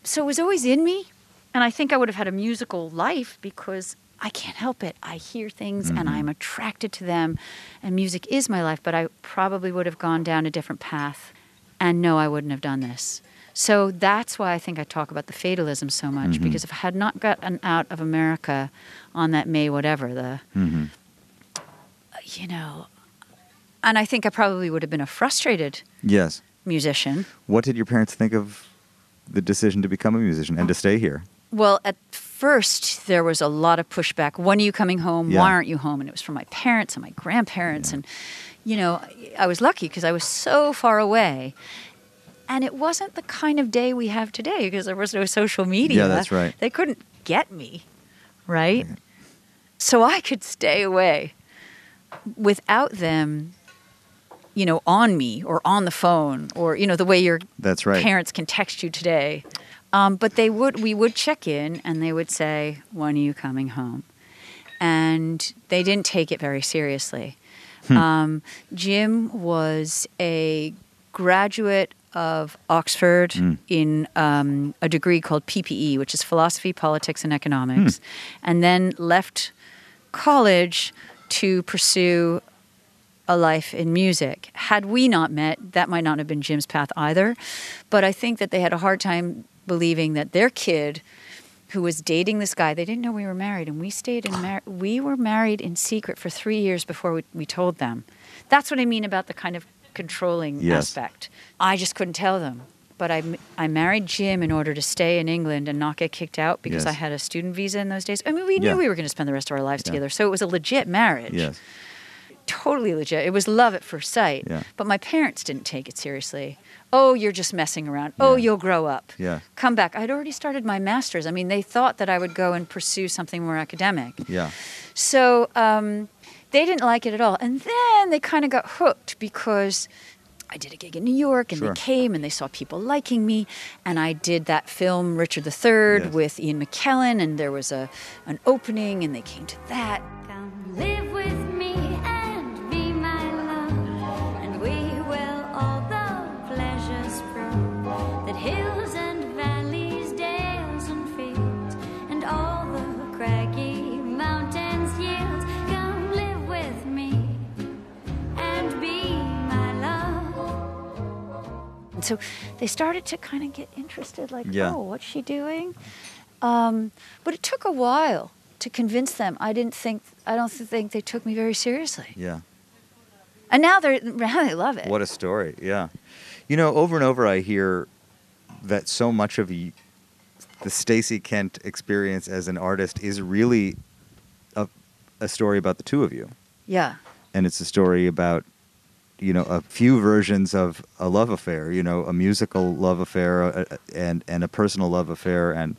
So it was always in me. And I think I would have had a musical life because I can't help it. I hear things and mm-hmm. I'm attracted to them. And music is my life, but I probably would have gone down a different path. And no, I wouldn't have done this. So that's why I think I talk about the fatalism so much because if I had not gotten out of America on that May whatever, the, Mm-hmm. you know, and I think I probably would have been a frustrated Yes. musician. What did your parents think of the decision to become a musician and to stay here? Well, at first there was a lot of pushback. When are you coming home? Yeah. Why aren't you home? And it was from my parents and my grandparents, and you know, I was lucky because I was so far away. And it wasn't the kind of day we have today because there was no social media. Yeah, that's right. They couldn't get me, right? So I could stay away without them, you know, on me or on the phone or, you know, the way your That's right. parents can text you today. Um, but they would, we would check in and they would say, when are you coming home? And they didn't take it very seriously. Um, Jim was a graduate of Oxford in um, a degree called PPE, which is philosophy, politics, and economics, and then left college to pursue a life in music. Had we not met, that might not have been Jim's path either. But I think that they had a hard time believing that their kid, who was dating this guy, they didn't know we were married, and we stayed in mar- we were married in secret for three years before we, we told them. That's what I mean about the kind of controlling Yes. aspect. I just couldn't tell them. But I, I married Jim in order to stay in England and not get kicked out because Yes. I had a student visa in those days. I mean, we knew Yeah. we were going to spend the rest of our lives Yeah. together. So it was a legit marriage Yes. Totally legit. It was love at first sight. Yeah. But my parents didn't take it seriously. Oh, you're just messing around. Oh, you'll grow up. Yeah. Come back. I'd already started my master's. I mean, they thought that I would go and pursue something more academic. Yeah. So um, they didn't like it at all. And then they kind of got hooked because I did a gig in New York and Sure. they came and they saw people liking me. And I did that film, Richard III, Yes. with Ian McKellen, and there was a, an opening and they came to that. Come live with And so they started to kind of get interested, like, Yeah. oh, what's she doing? Um, but it took a while to convince them. I didn't think, I don't think they took me very seriously. Yeah. And now they're, now they love it. What a story. Yeah. You know, over and over I hear that so much of y- the Stacey Kent experience as an artist is really a, a story about the two of you. yeah. And it's a story about, you know, a few versions of a love affair, you know, a musical love affair uh, uh, and, and a personal love affair and,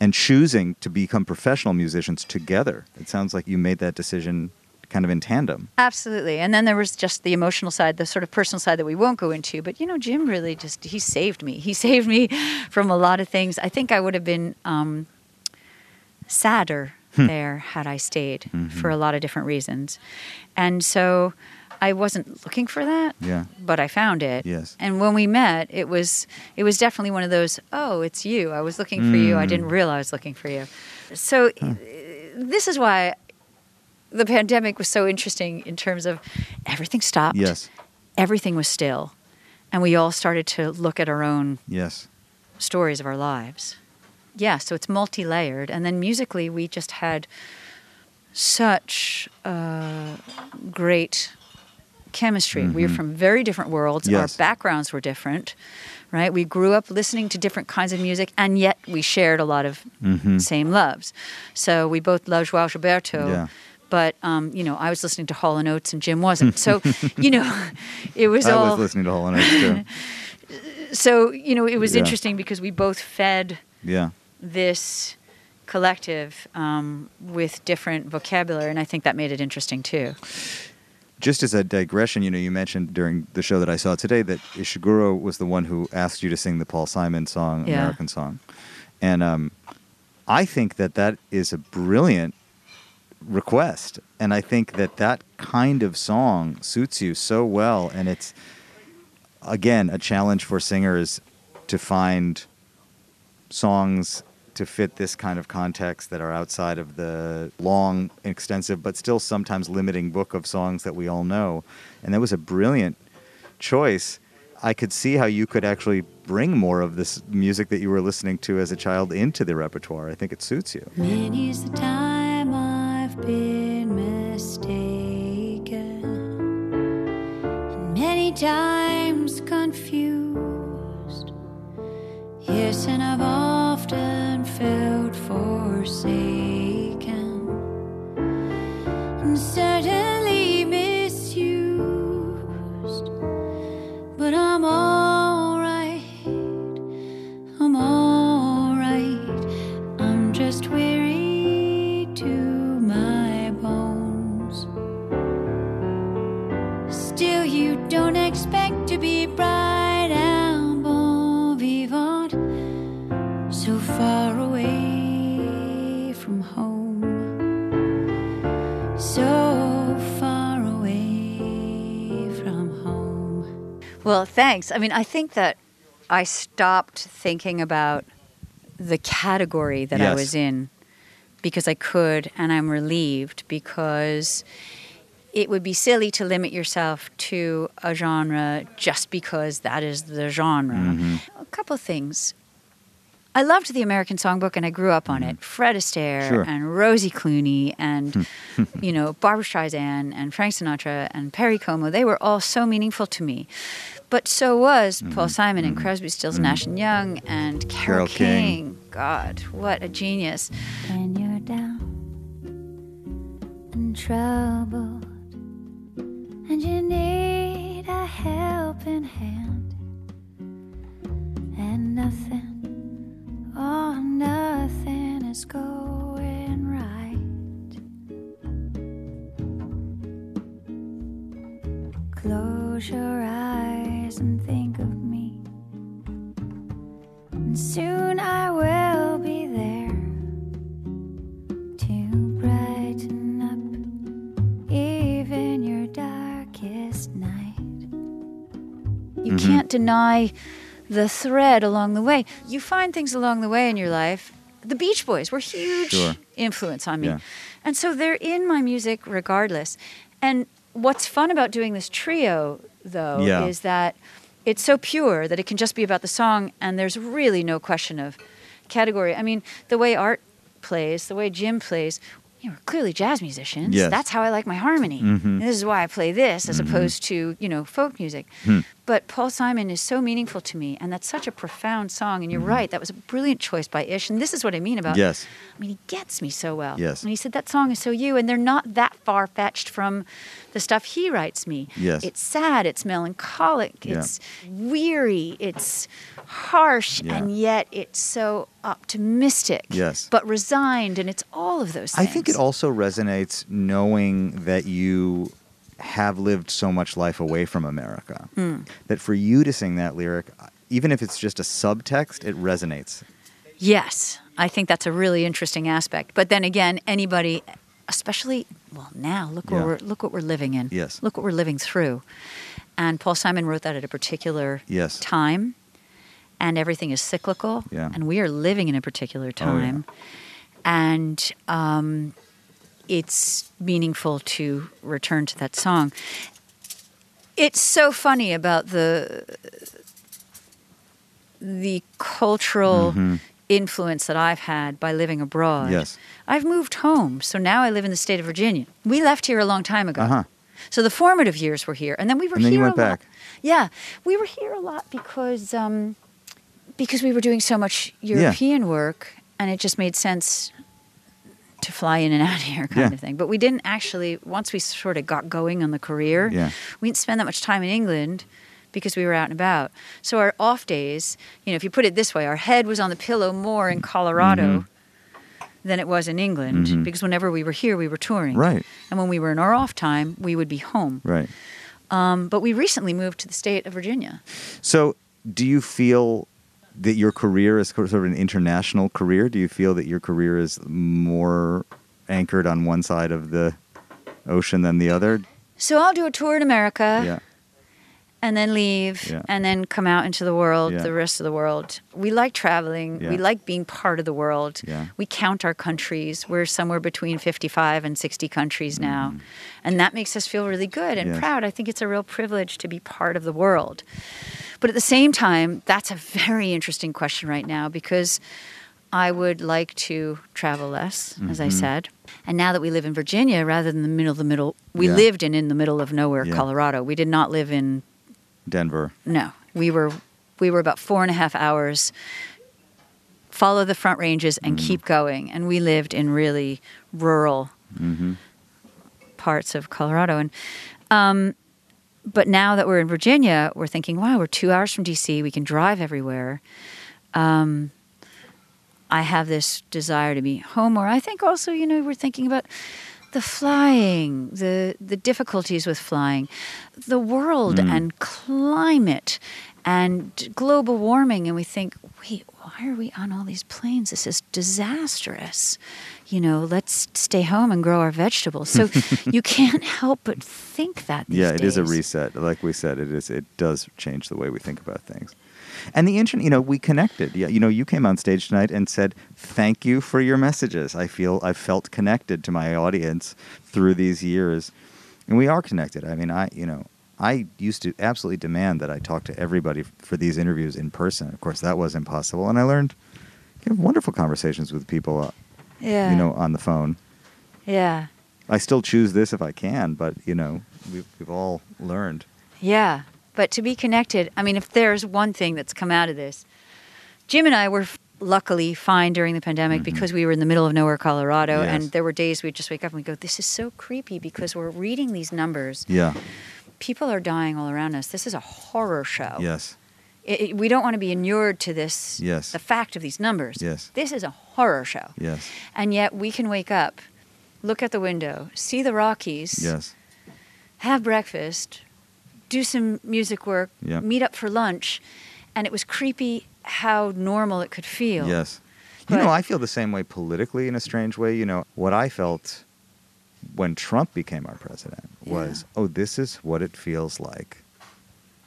and choosing to become professional musicians together. It sounds like you made that decision kind of in tandem. Absolutely. And then there was just the emotional side, the sort of personal side that we won't go into. But, you know, Jim really just, he saved me. He [LAUGHS] saved me from a lot of things. I think I would have been um, sadder Hmm. there had I stayed Mm-hmm. for a lot of different reasons. And so I wasn't looking for that. Yeah. But I found it. Yes. And when we met, it was it was definitely one of those, oh, it's you. I was looking for you. I didn't Mm. realize I was looking for you. So uh, this is why the pandemic was so interesting in terms of everything stopped. Yes. Everything was still. And we all started to look at our own Yes. stories of our lives. Yeah, so it's multi layered. And then musically, we just had such uh, great chemistry. We were from very different worlds. Mm-hmm. Yes. Our backgrounds were different, right? We grew up listening to different kinds of music, and yet we shared a lot of Mhm. same loves. So we both love Joao Gilberto. Yeah. But um, you know, I was listening to Hall and Oates, and Jim wasn't. So, [LAUGHS] you know, it was I all was listening to Hall and Oates too. [LAUGHS] so you know it was Yeah. interesting because we both fed Yeah. this collective um, with different vocabulary, and I think that made it interesting too. Just as a digression, you know, you mentioned during the show that I saw today that Ishiguro was the one who asked you to sing the Paul Simon song, Yeah. American song, and um, I think that that is a brilliant request, and I think that that kind of song suits you so well, and it's again a challenge for singers to find songs to fit this kind of context that are outside of the long, extensive, but still sometimes limiting book of songs that we all know. And that was a brilliant choice. I could see how you could actually bring more of this music that you were listening to as a child into the repertoire. I think it suits you. Many's the time I've been mistaken, many times thanks. I mean, I think that I stopped thinking about the category that I was in because I could, and I'm relieved because it would be silly to limit yourself to a genre just because that is the genre. Mm-hmm. A couple of things. I loved the American Songbook and I grew up on it. Fred Astaire Mm-hmm. Sure. and Rosie Clooney and [LAUGHS] you know Barbra Streisand and Frank Sinatra and Perry Como. They were all so meaningful to me. But so was Mm-hmm. Paul Simon and Crosby, Stills, Nash and Young and Carol, Carole King. King. God, what a genius! when you're down and troubled and you need a helping hand and nothing oh nothing is going right close your eyes eyes and think of me. And soon I will be there to brighten up even your darkest night. You mm-hmm. can't deny the thread along the way. You find things along the way in your life. The Beach Boys were huge sure. influence on me. Yeah. And so they're in my music regardless. And what's fun about doing this trio though, Yeah. is that it's so pure that it can just be about the song, and there's really no question of category. I mean, the way Art plays, the way Jim plays, you know, we're clearly jazz musicians. Yes. That's how I like my harmony. Mhm. This is why I play this as opposed to, you know, folk music. Hmm. But Paul Simon is so meaningful to me, and that's such a profound song. And you're mm-hmm. right, that was a brilliant choice by Ish. And this is what I mean about Yes. I mean, he gets me so well. Yes. And he said that song is so you, and they're not that far fetched from the stuff he writes me. Yes. It's sad, it's melancholic, Yeah. it's weary, it's harsh, Yeah. and yet it's so optimistic. Yes. But resigned, and it's all of those Things. I think it also resonates knowing that you have lived so much life away from America. Mm. That for you to sing that lyric, even if it's just a subtext, it resonates. Yes, I think that's a really interesting aspect. But then again, anybody, especially well now, look Yeah. what we're look what we're living in. Yes. look what we're living through. And Paul Simon wrote that at a particular Yes. time, and everything is cyclical. Yeah. Oh, and we are living in a particular yeah. time, and um, it's meaningful to return to that song. It's so funny about the the cultural influence that I've had by living abroad. Mm-hmm. Yes. I've moved home, so now I live in the state of Virginia. We left here a long time ago. Uh-huh. So the formative years were here, and then we were And then here you went a lot. back. Yeah, we were here a lot because um, because we were doing so much European work, and it just made sense to fly in and [LAUGHS] out here, kind Yeah. of thing. But we didn't actually. Once we sort of got going on the career, Yeah. we didn't spend that much time in England because we were out and about. So our off days, you know, if you put it this way, our head was on the pillow more in Colorado Mm-hmm. than it was in England because whenever we were here, we were touring. Right. And when we were in our off time, we would be home. Right. Um, but we recently moved to the state of Virginia. So, do you feel that your career is sort of an international career? Do you feel that your career is more anchored on one side of the ocean than the other? So I'll do a tour in America yeah. And then leave Yeah. and then come out into the world, Yeah. the rest of the world. We like traveling. We like being part of the world. Yeah. We count our countries. We're somewhere between 55 and 60 countries now. And that makes us feel really good and Mm-hmm. Yes. proud. I think it's a real privilege to be part of the world. But at the same time, that's a very interesting question right now because I would like to travel less, as I Mm-hmm. said. And now that we live in Virginia rather than the middle of the middle, we Yeah. lived in in the middle of nowhere, Yeah. Colorado. We did not live in Denver. no. We were we were about four and a half hours. Follow the front ranges and Mm-hmm. keep going. And we lived in really rural Mm-hmm. parts of Colorado. And um, but now that we're in Virginia, we're thinking, wow, we're two hours from DC. We can drive everywhere. Um, I have this desire to be home, or I think also, you know, we're thinking about the flying, the the difficulties with flying, the world hmm. and climate and global warming, and we think, wait, why are we on all these planes? This is disastrous. You know, let's stay home and grow our vegetables. So [LAUGHS] you can't help but think that. These yeah, it is a reset. Like we said, it is. It does change the way we think about things. And the internet, you know, we connected. Yeah, you know, you came on stage tonight and said, "Thank you for your messages. I feel I felt connected to my audience through these years, and we are connected. I mean, I, you know, I used to absolutely demand that I talk to everybody for these interviews in person. Of course, that was impossible, and I learned you know, wonderful conversations with people, uh, Yeah. you know, on the phone. Yeah. I still choose this if I can, but you know, we've, we've all learned. Yeah. But to be connected, I mean, if there's one thing that's come out of this, Jim and I were luckily fine during the pandemic because we were in the middle of nowhere, Colorado. Mm-hmm. Yes. And there were days we'd just wake up and we go, this is so creepy because we're reading these numbers. Yeah. People are dying all around us. This is a horror show. Yes. It, it- we don't want to be inured to this, Yes. the fact of these numbers. Yes. This is a horror show. Yes. And yet we can wake up, look at the window, see the Rockies, Yes. have breakfast, do some music work, Yep. meet up for lunch, and it was creepy how normal it could feel. Yes. You know, I feel the same way politically in a strange way. You know, what I felt when Trump became our president was, oh, this is what it feels like.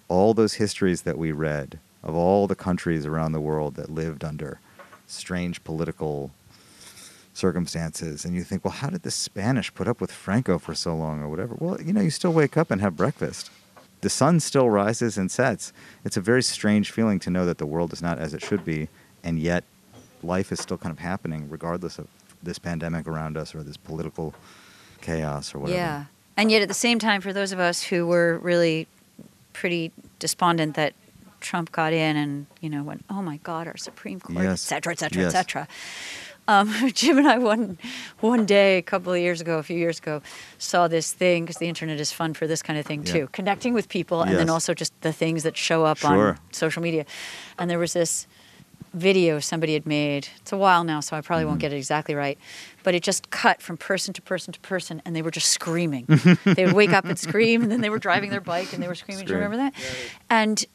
All those histories that we read of all the countries around the world that lived under strange political circumstances. And you think, well, how did the Spanish put up with Franco for so long or whatever? Well, you know, you still wake up and have breakfast. The sun still rises and sets. It's a very strange feeling to know that the world is not as it should be, and yet life is still kind of happening regardless of this pandemic around us or this political chaos or whatever. Yeah. And yet at the same time, for those of us who were really pretty despondent that Trump got in and, you know, went, oh my God, our Supreme Court, et Yes. cetera, et cetera, Yes. et cetera. Um, [LAUGHS] Jim and I one one day a couple of years ago, a few years ago, saw this thing because the internet is fun for this kind of thing Yeah. too, connecting with people, and then also just the things that show up Sure. on social media. And there was this video somebody had made. It's a while now, so I probably Mm-hmm. won't get it exactly right. But it just cut from person to person to person, and they were just screaming. [LAUGHS] they would wake up and scream, and then they were driving their bike and they were screaming. Do you remember that? And i-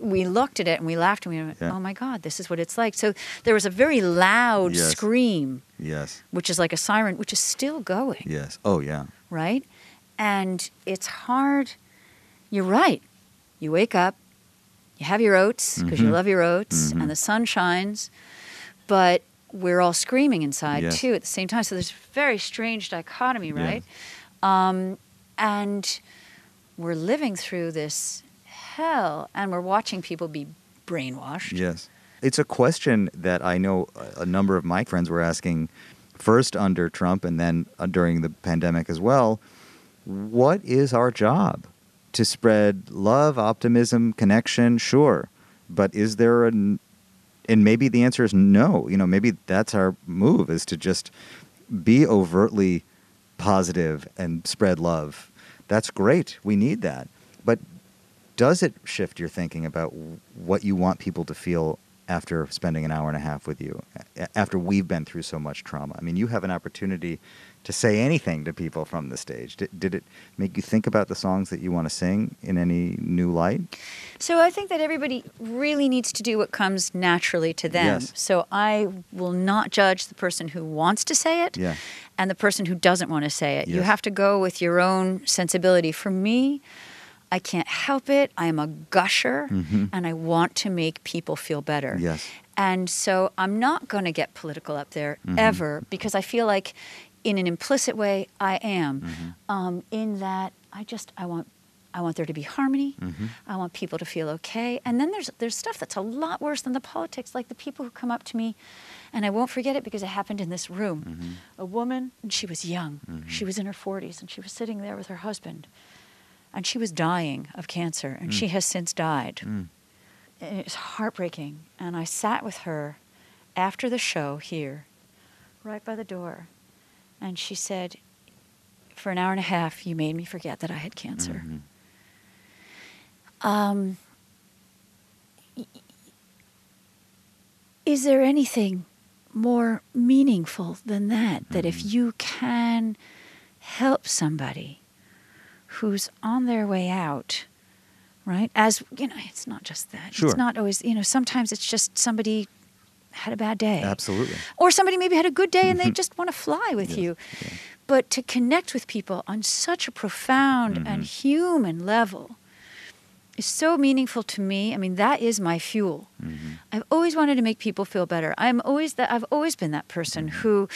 we looked at it and we laughed and we went, Yeah. "Oh my God, this is what it's like." So there was a very loud Yes. scream, Yes. which is like a siren, which is still going Yes. Oh, yeah. right? And it's hard. You're right. You wake up, you have your oats because you Mhm. love your oats, Mhm. and the sun shines, but we're all screaming inside Yes. too at the same time. So there's a very strange dichotomy, right? Um, and we're living through this hell, and we're watching people be brainwashed. Yes. It's a question that I know a number of my friends were asking first under Trump and then uh, during the pandemic as well. What is our job? To spread love, optimism, connection, sure. But is there an and maybe the answer is no. You know, maybe that's our move is to just be overtly positive and spread love. That's great. We need that. Does it shift your thinking about what you want people to feel after spending an hour and a half with you after we've been through so much trauma i mean you have an opportunity to say anything to people from the stage did, did it make you think about the songs that you want to sing in any new light So I think that everybody really needs to do what comes naturally to them. Yes. So I will not judge the person who wants to say it Yeah. and the person who doesn't want to say it. Yes. You have to go with your own sensibility. For me, I can't help it. I am a gusher Mhm. and I want to make people feel better. Yes. And so I'm not going to get political up there Mhm. ever because I feel like in an implicit way I am Mhm. um, in that I just I want I want there to be harmony. Mhm. I want people to feel okay. And then there's there's stuff that's a lot worse than the politics, like the people who come up to me, and I won't forget it because it happened in this room. Mhm. A woman, and she was young. Mhm. She was in her 40s, and she was sitting there with her husband, and she was dying of cancer, and she has since died. Mm. And it was heartbreaking. And I sat with her after the show here, right by the door, and she said, "For an hour and a half, you made me forget that I had cancer." Mhm. Um, is there anything more meaningful than that? That if Mhm. you can help somebody who's on their way out, right? As you know, it's not just that. Sure. It's not always, you know, sometimes it's just somebody had a bad day. absolutely Or somebody maybe had a good day and they just want to fly with Yes, you. yeah. But to connect with people on such a profound and Mhm. human level is so meaningful to me. I mean, that is my fuel. Mhm. I've always wanted to make people feel better. I'm always that I've always been that person Mm-hmm. who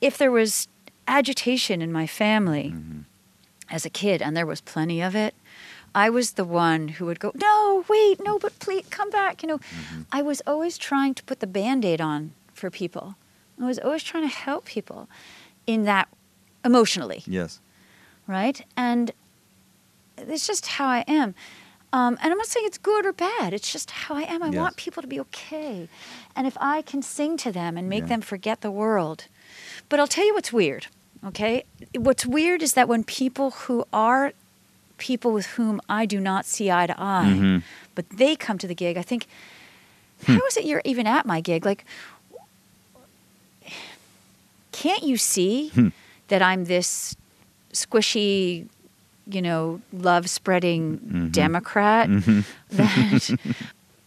if there was agitation in my family Mhm. As a kid and there was plenty of it, I was the one who would go, "No, wait, no, but please come back." You know, Mm-hmm. I was always trying to put the band-aid on for people. I was always trying to help people in that emotionally yes right? And it's just how I am. Um, and I'm not saying it's good or bad. It's just how I am. I Yes. want people to be okay. And if I can sing to them and make Yeah. them forget the world. But I'll tell you what's weird, okay? What's weird is that when people who are people with whom I do not see eye to eye, Mhm. but they come to the gig, I think, Hmm. how is it you're even at my gig? Like, can't you see Hmm. that I'm this squishy, you know, love spreading Mm-hmm. Democrat. [LAUGHS] That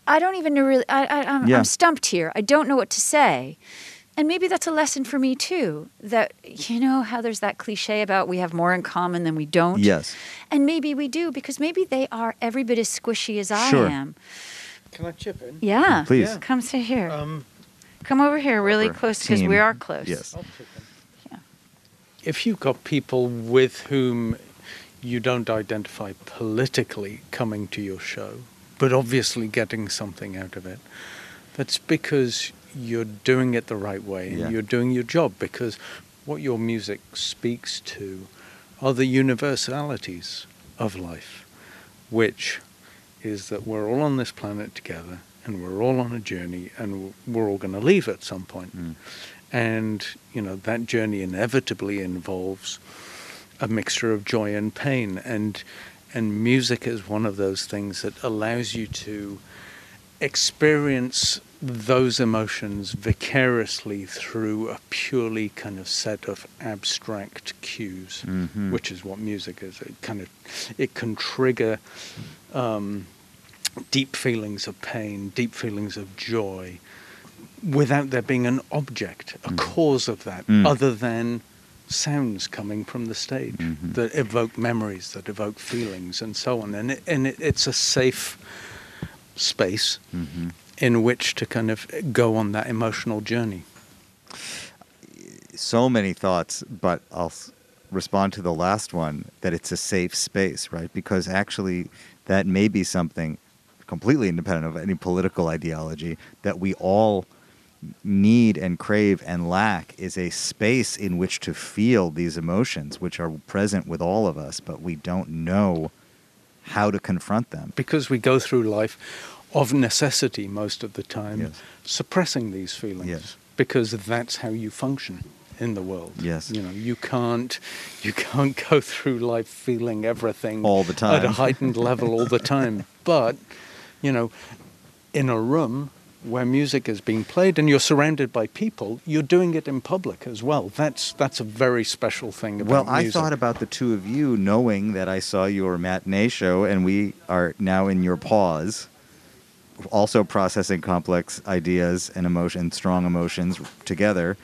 I don't even know really. I, I, I'm, Yeah. I'm stumped here. I don't know what to say. And maybe that's a lesson for me too. That you know how there's that cliche about we have more in common than we don't. Yes. And maybe we do because maybe they are every bit as squishy as I Sure. am. Can I chip in? Yeah. Please. Yeah. Come sit here. Um, Come over here really close because we are close. Yes. I'll chip in. Yeah. If you've got people with whom you don't identify politically coming to your show, but obviously getting something out of it, that's because you're doing it the right way and Yeah. you're doing your job because what your music speaks to are the universalities of life, which is that we're all on this planet together and we're all on a journey and we're all going to leave at some point. Mm. And, you know, that journey inevitably involves a mixture of joy and pain. And, and music is one of those things that allows you to experience those emotions vicariously through a purely kind of set of abstract cues, Mhm. which is what music is. It kind of it can trigger um, deep feelings of pain, deep feelings of joy, without there being an object, a cause of that, Mm. other than sounds coming from the stage Mhm. that evoke memories, that evoke feelings, and so on. And it, and it, it's a safe space Mhm. in which to kind of go on that emotional journey. so many thoughts, but I'll respond to the last one that it's a safe space, right? Because actually, that may be something completely independent of any political ideology that we all need and crave and lack is a space in which to feel these emotions, which are present with all of us, but we don't know how to confront them. Because we go through life of necessity most of the time, Yes. suppressing these feelings. Yes. Because that's how you function in the world. Yes. You know, you can't you can't [LAUGHS] go through life feeling everything All the time at a heightened level all the [LAUGHS] time. But, you know, in a room where music is being played and you're surrounded by people, you're doing it in public as well. That's that's a very special thing about Well, I music. thought about the two of you knowing that I saw your matinee show and we are now in your pause, also processing complex ideas and emotion, strong emotions together.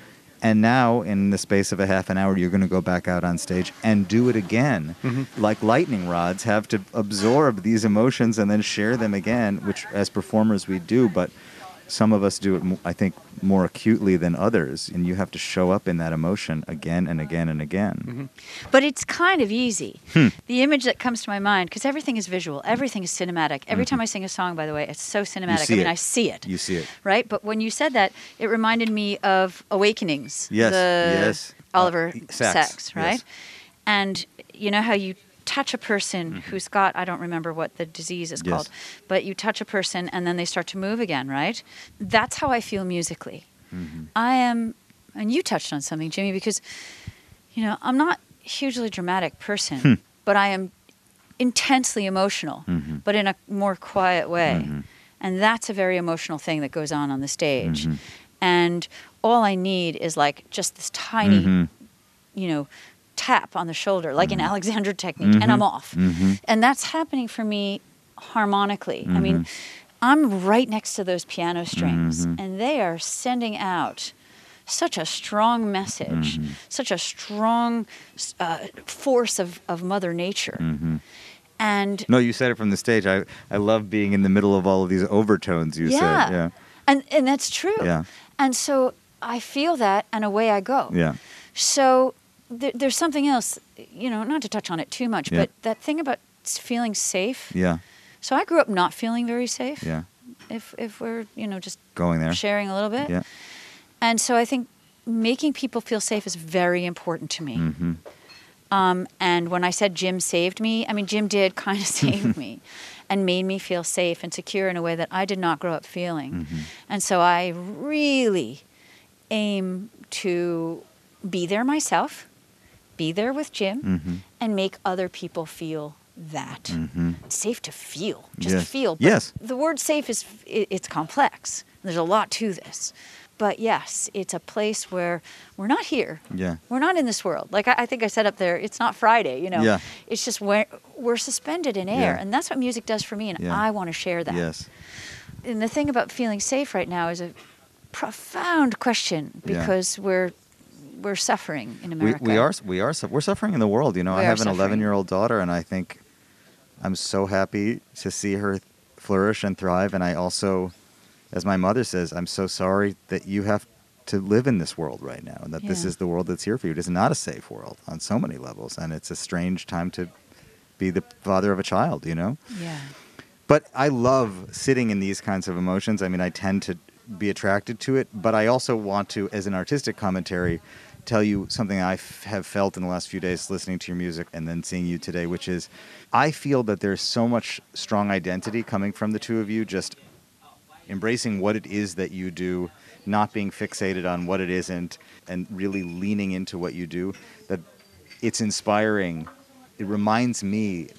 And now, in the space of a half an hour, you're going to go back out on stage and do it again. Mm-hmm. Like lightning rods have to absorb these emotions and then share them again, which as performers we do, but some of us do it, I think, more acutely than others. And you have to show up in that emotion again and again and again. But it's kind of easy. Hmm. The image that comes to my mind, because everything is visual, everything is cinematic. Every time I sing a song, by the way, it's so cinematic. Mm-hmm. I mean, it. I see it. You see it. right? But when you said that, it reminded me of Awakenings. Yes, the yes. Oliver Uh, Sacks, Sacks, right? yes. And you know how you touch a person who's got I don't remember what the disease is Mm-hmm. Yes. called, but you touch a person and then they start to move again, right? That's how I feel musically. Mm-hmm. I am, and you touched on something, Jimmy, because you know I'm not a hugely dramatic person, Hmm. but I am intensely emotional, Mhm. but in a more quiet way. Mhm. And that's a very emotional thing that goes on on the stage. Mhm. And all I need is like just this tiny, Mhm. you know, tap on the shoulder, like an Alexander technique, and I'm off. Mhm. And that's happening for me harmonically. I mean, I'm right next to those piano strings, Mhm. and they are sending out such a strong message, such a strong uh, force of, of Mother Nature. And No, you said it from the stage. I, I love being in the middle of all of these overtones you yeah. said. Yeah. And, and that's true. Yeah. And so I feel that, and away I go. Yeah. So th- there's something else, you know, not to touch on it too much, Yeah. but that thing about feeling safe. Yeah. So I grew up not feeling very safe. Yeah. If if we're you know just Going there. sharing a little bit. Yeah. And so I think making people feel safe is very important to me. Mm-hmm. Um, and when I said Jim saved me, I mean Jim did [LAUGHS] kind of save [LAUGHS] me, and made me feel safe and secure in a way that I did not grow up feeling. Mhm. And so I really aim to be there myself, be there with Jim, Mhm. and make other people feel that. hmm safe to feel, just Yes. feel. But Yes. The word safe is it's complex. There's a lot to this, But yes, it's a place where we're not here. Yeah. We're not in this world. Like I, I think I said up there, it's not Friday, you know. Yeah. It's just where we're suspended in air. Yeah. And that's what music does for me. And Yeah. I want to share that. Yes. And the thing about feeling safe right now is a profound question because we're we're suffering in We, America. we are we are we're suffering in the world. You know, We I have an 11 year old daughter, and I think I'm so happy to see her flourish and thrive. And I also, as my mother says, I'm so sorry that you have to live in this world right now, and that this is the world that's here for you. It is not a safe world on so many levels, and it's a strange time to be the father of a child. You know. Yeah. But I love sitting in these kinds of emotions. I mean, I tend to be attracted to it, but I also want to, as an artistic commentary, tell you something I f- have felt in the last few days listening to your music and then seeing you today, which is I feel that there's so much strong identity coming from the two of you, just embracing what it is that you do, not being fixated on what it isn't, and really leaning into what you do, that it's inspiring. It reminds me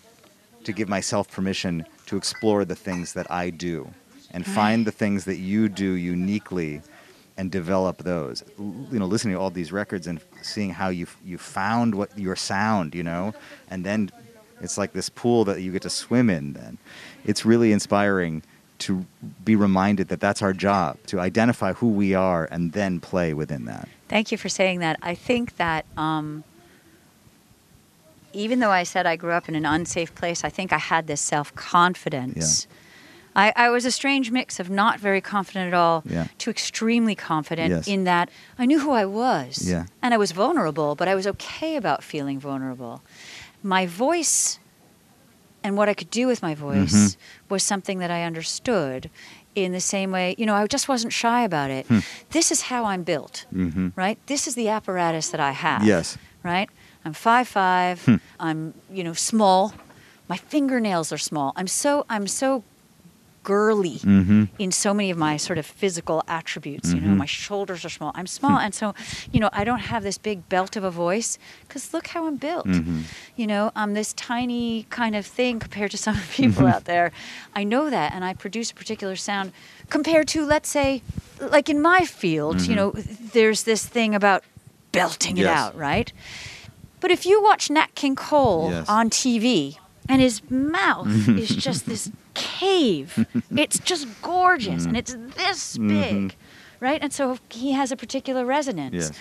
to give myself permission to explore the things that I do and find the things that you do uniquely and develop those. You know, listening to all these records and seeing how you you found what your sound, you know, and then it's like this pool that you get to swim in then. It's really inspiring to be reminded that that's our job, to identify who we are and then play within that. Thank you for saying that. I think that um, even though I said I grew up in an unsafe place, I think I had this self confidence. I, I was a strange mix of not very confident at all Yeah. to extremely confident Yes. in that I knew who I was. Yeah. And I was vulnerable, but I was okay about feeling vulnerable. My voice and what I could do with my voice Mhm. was something that I understood in the same way, you know, I just wasn't shy about it. Hmm. This is how I'm built Mm-hmm. right? This is the apparatus that I have. Yes. Right? I'm five five. Hmm. I'm you know small. My fingernails are small. I'm so I'm so girly Mm-hmm. in so many of my sort of physical attributes. You know, Mhm. my shoulders are small. I'm small, and so you know I don't have this big belt of a voice because look how I'm built. Mhm. You know, I'm this tiny kind of thing compared to some [LAUGHS] people out there. I know that, and I produce a particular sound compared to, let's say, like in my field. You Mhm. know, there's this thing about belting it out, right? But if you watch Nat King Cole Yes. on TV and his mouth [LAUGHS] is just this cave, [LAUGHS] it's just gorgeous and it's this big, Mhm. right? And so he has a particular resonance. Yes.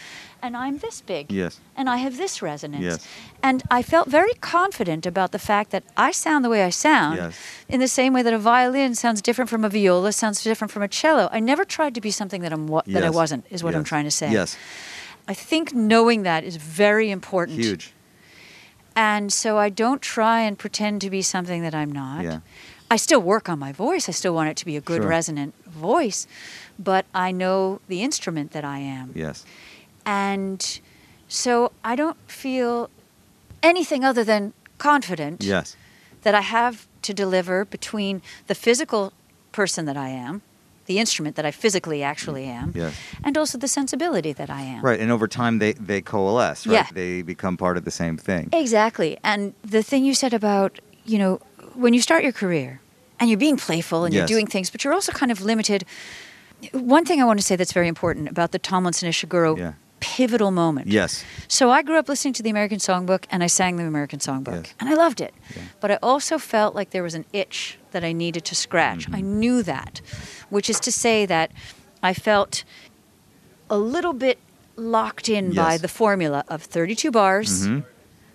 And I'm this big. Yes. And I have this resonance. Yes. And I felt very confident about the fact that I sound the way I sound Yes. in the same way that a violin sounds different from a viola, sounds different from a cello. I never tried to be something that I'm what that I wasn't, is what I'm trying to say. Yes. I think knowing that is very important. Huge. And so I don't try and pretend to be something that I'm not. Yeah. I still work on my voice. I still want it to be a good Sure. resonant voice, but I know the instrument that I am. Yes. And so I don't feel anything other than confident Yes. that I have to deliver between the physical person that I am, the instrument that I physically actually am, Yes. and also the sensibility that I am. Right, and over time they they coalesce. Right, Yeah. they become part of the same thing. Exactly. And the thing you said about, you know, when you start your career and you're being playful and you're doing things, but you're also kind of limited. One thing I want to say that's very important about the Tomlinson Ishiguro Yeah. pivotal moment. Yes. So I grew up listening to the American Songbook and I sang the American Songbook Yes. and I loved it. Yeah. But I also felt like there was an itch that I needed to scratch. Mm-hmm. I knew that, which is to say that I felt a little bit locked in by the formula of 32 bars Mhm.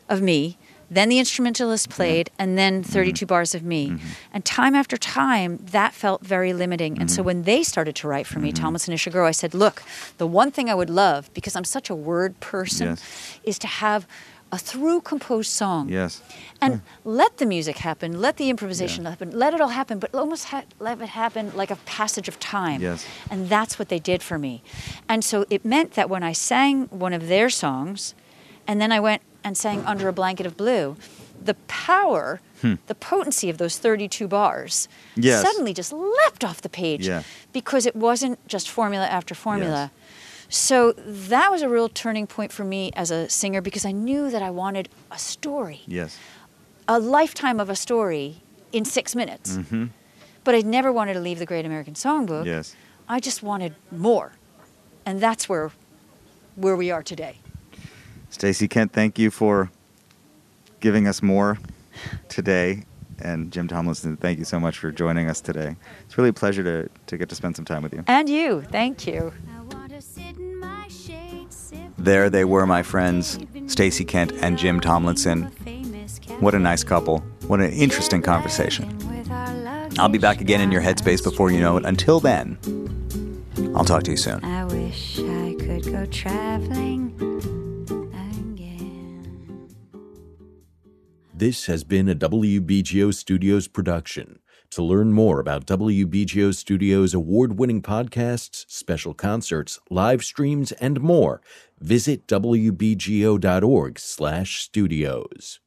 of me, then the instrumentalist played, and then Mm-hmm. 32 bars of me. And time after time, that felt very limiting. And Mm-hmm. so when they started to write for me, Thomas and Ishiguro, I said, look, the one thing I would love, because I'm such a word person, Yes. is to have a through composed song. Yes. And let the music happen, let the improvisation happen, let it all happen, but almost ha- let it happen like a passage of time. Yes. And that's what they did for me. And so it meant that when I sang one of their songs, and then I went and sang Under a Blanket of Blue, the power, the potency of those 32 bars Hmm. Yes. suddenly just leapt off the page Yeah. because it wasn't just formula after formula. So that was a real turning point for me as a singer because I knew that I wanted a story Yes. a lifetime of a story in six minutes. Mm-hmm. But I never wanted to leave the Great American Songbook. Yes. I just wanted more. and that's where where we are today. Stacey Kent, thank you for giving us more today. And Jim Tomlinson, thank you so much for joining us today. It's really a pleasure to, to get to spend some time with you. And you, thank you. I want to sit in my shade, sip There they were, my friends, Stacey Kent and Jim Tomlinson. What a nice couple. What an interesting conversation. I'll be back again in your headspace before you know it. Until then, I'll talk to you soon. I wish I could go traveling This has been a WBGO Studios production. To learn more about WBGO Studios award winning podcasts, special concerts, live streams, and more, visit wbgo.org slash studios.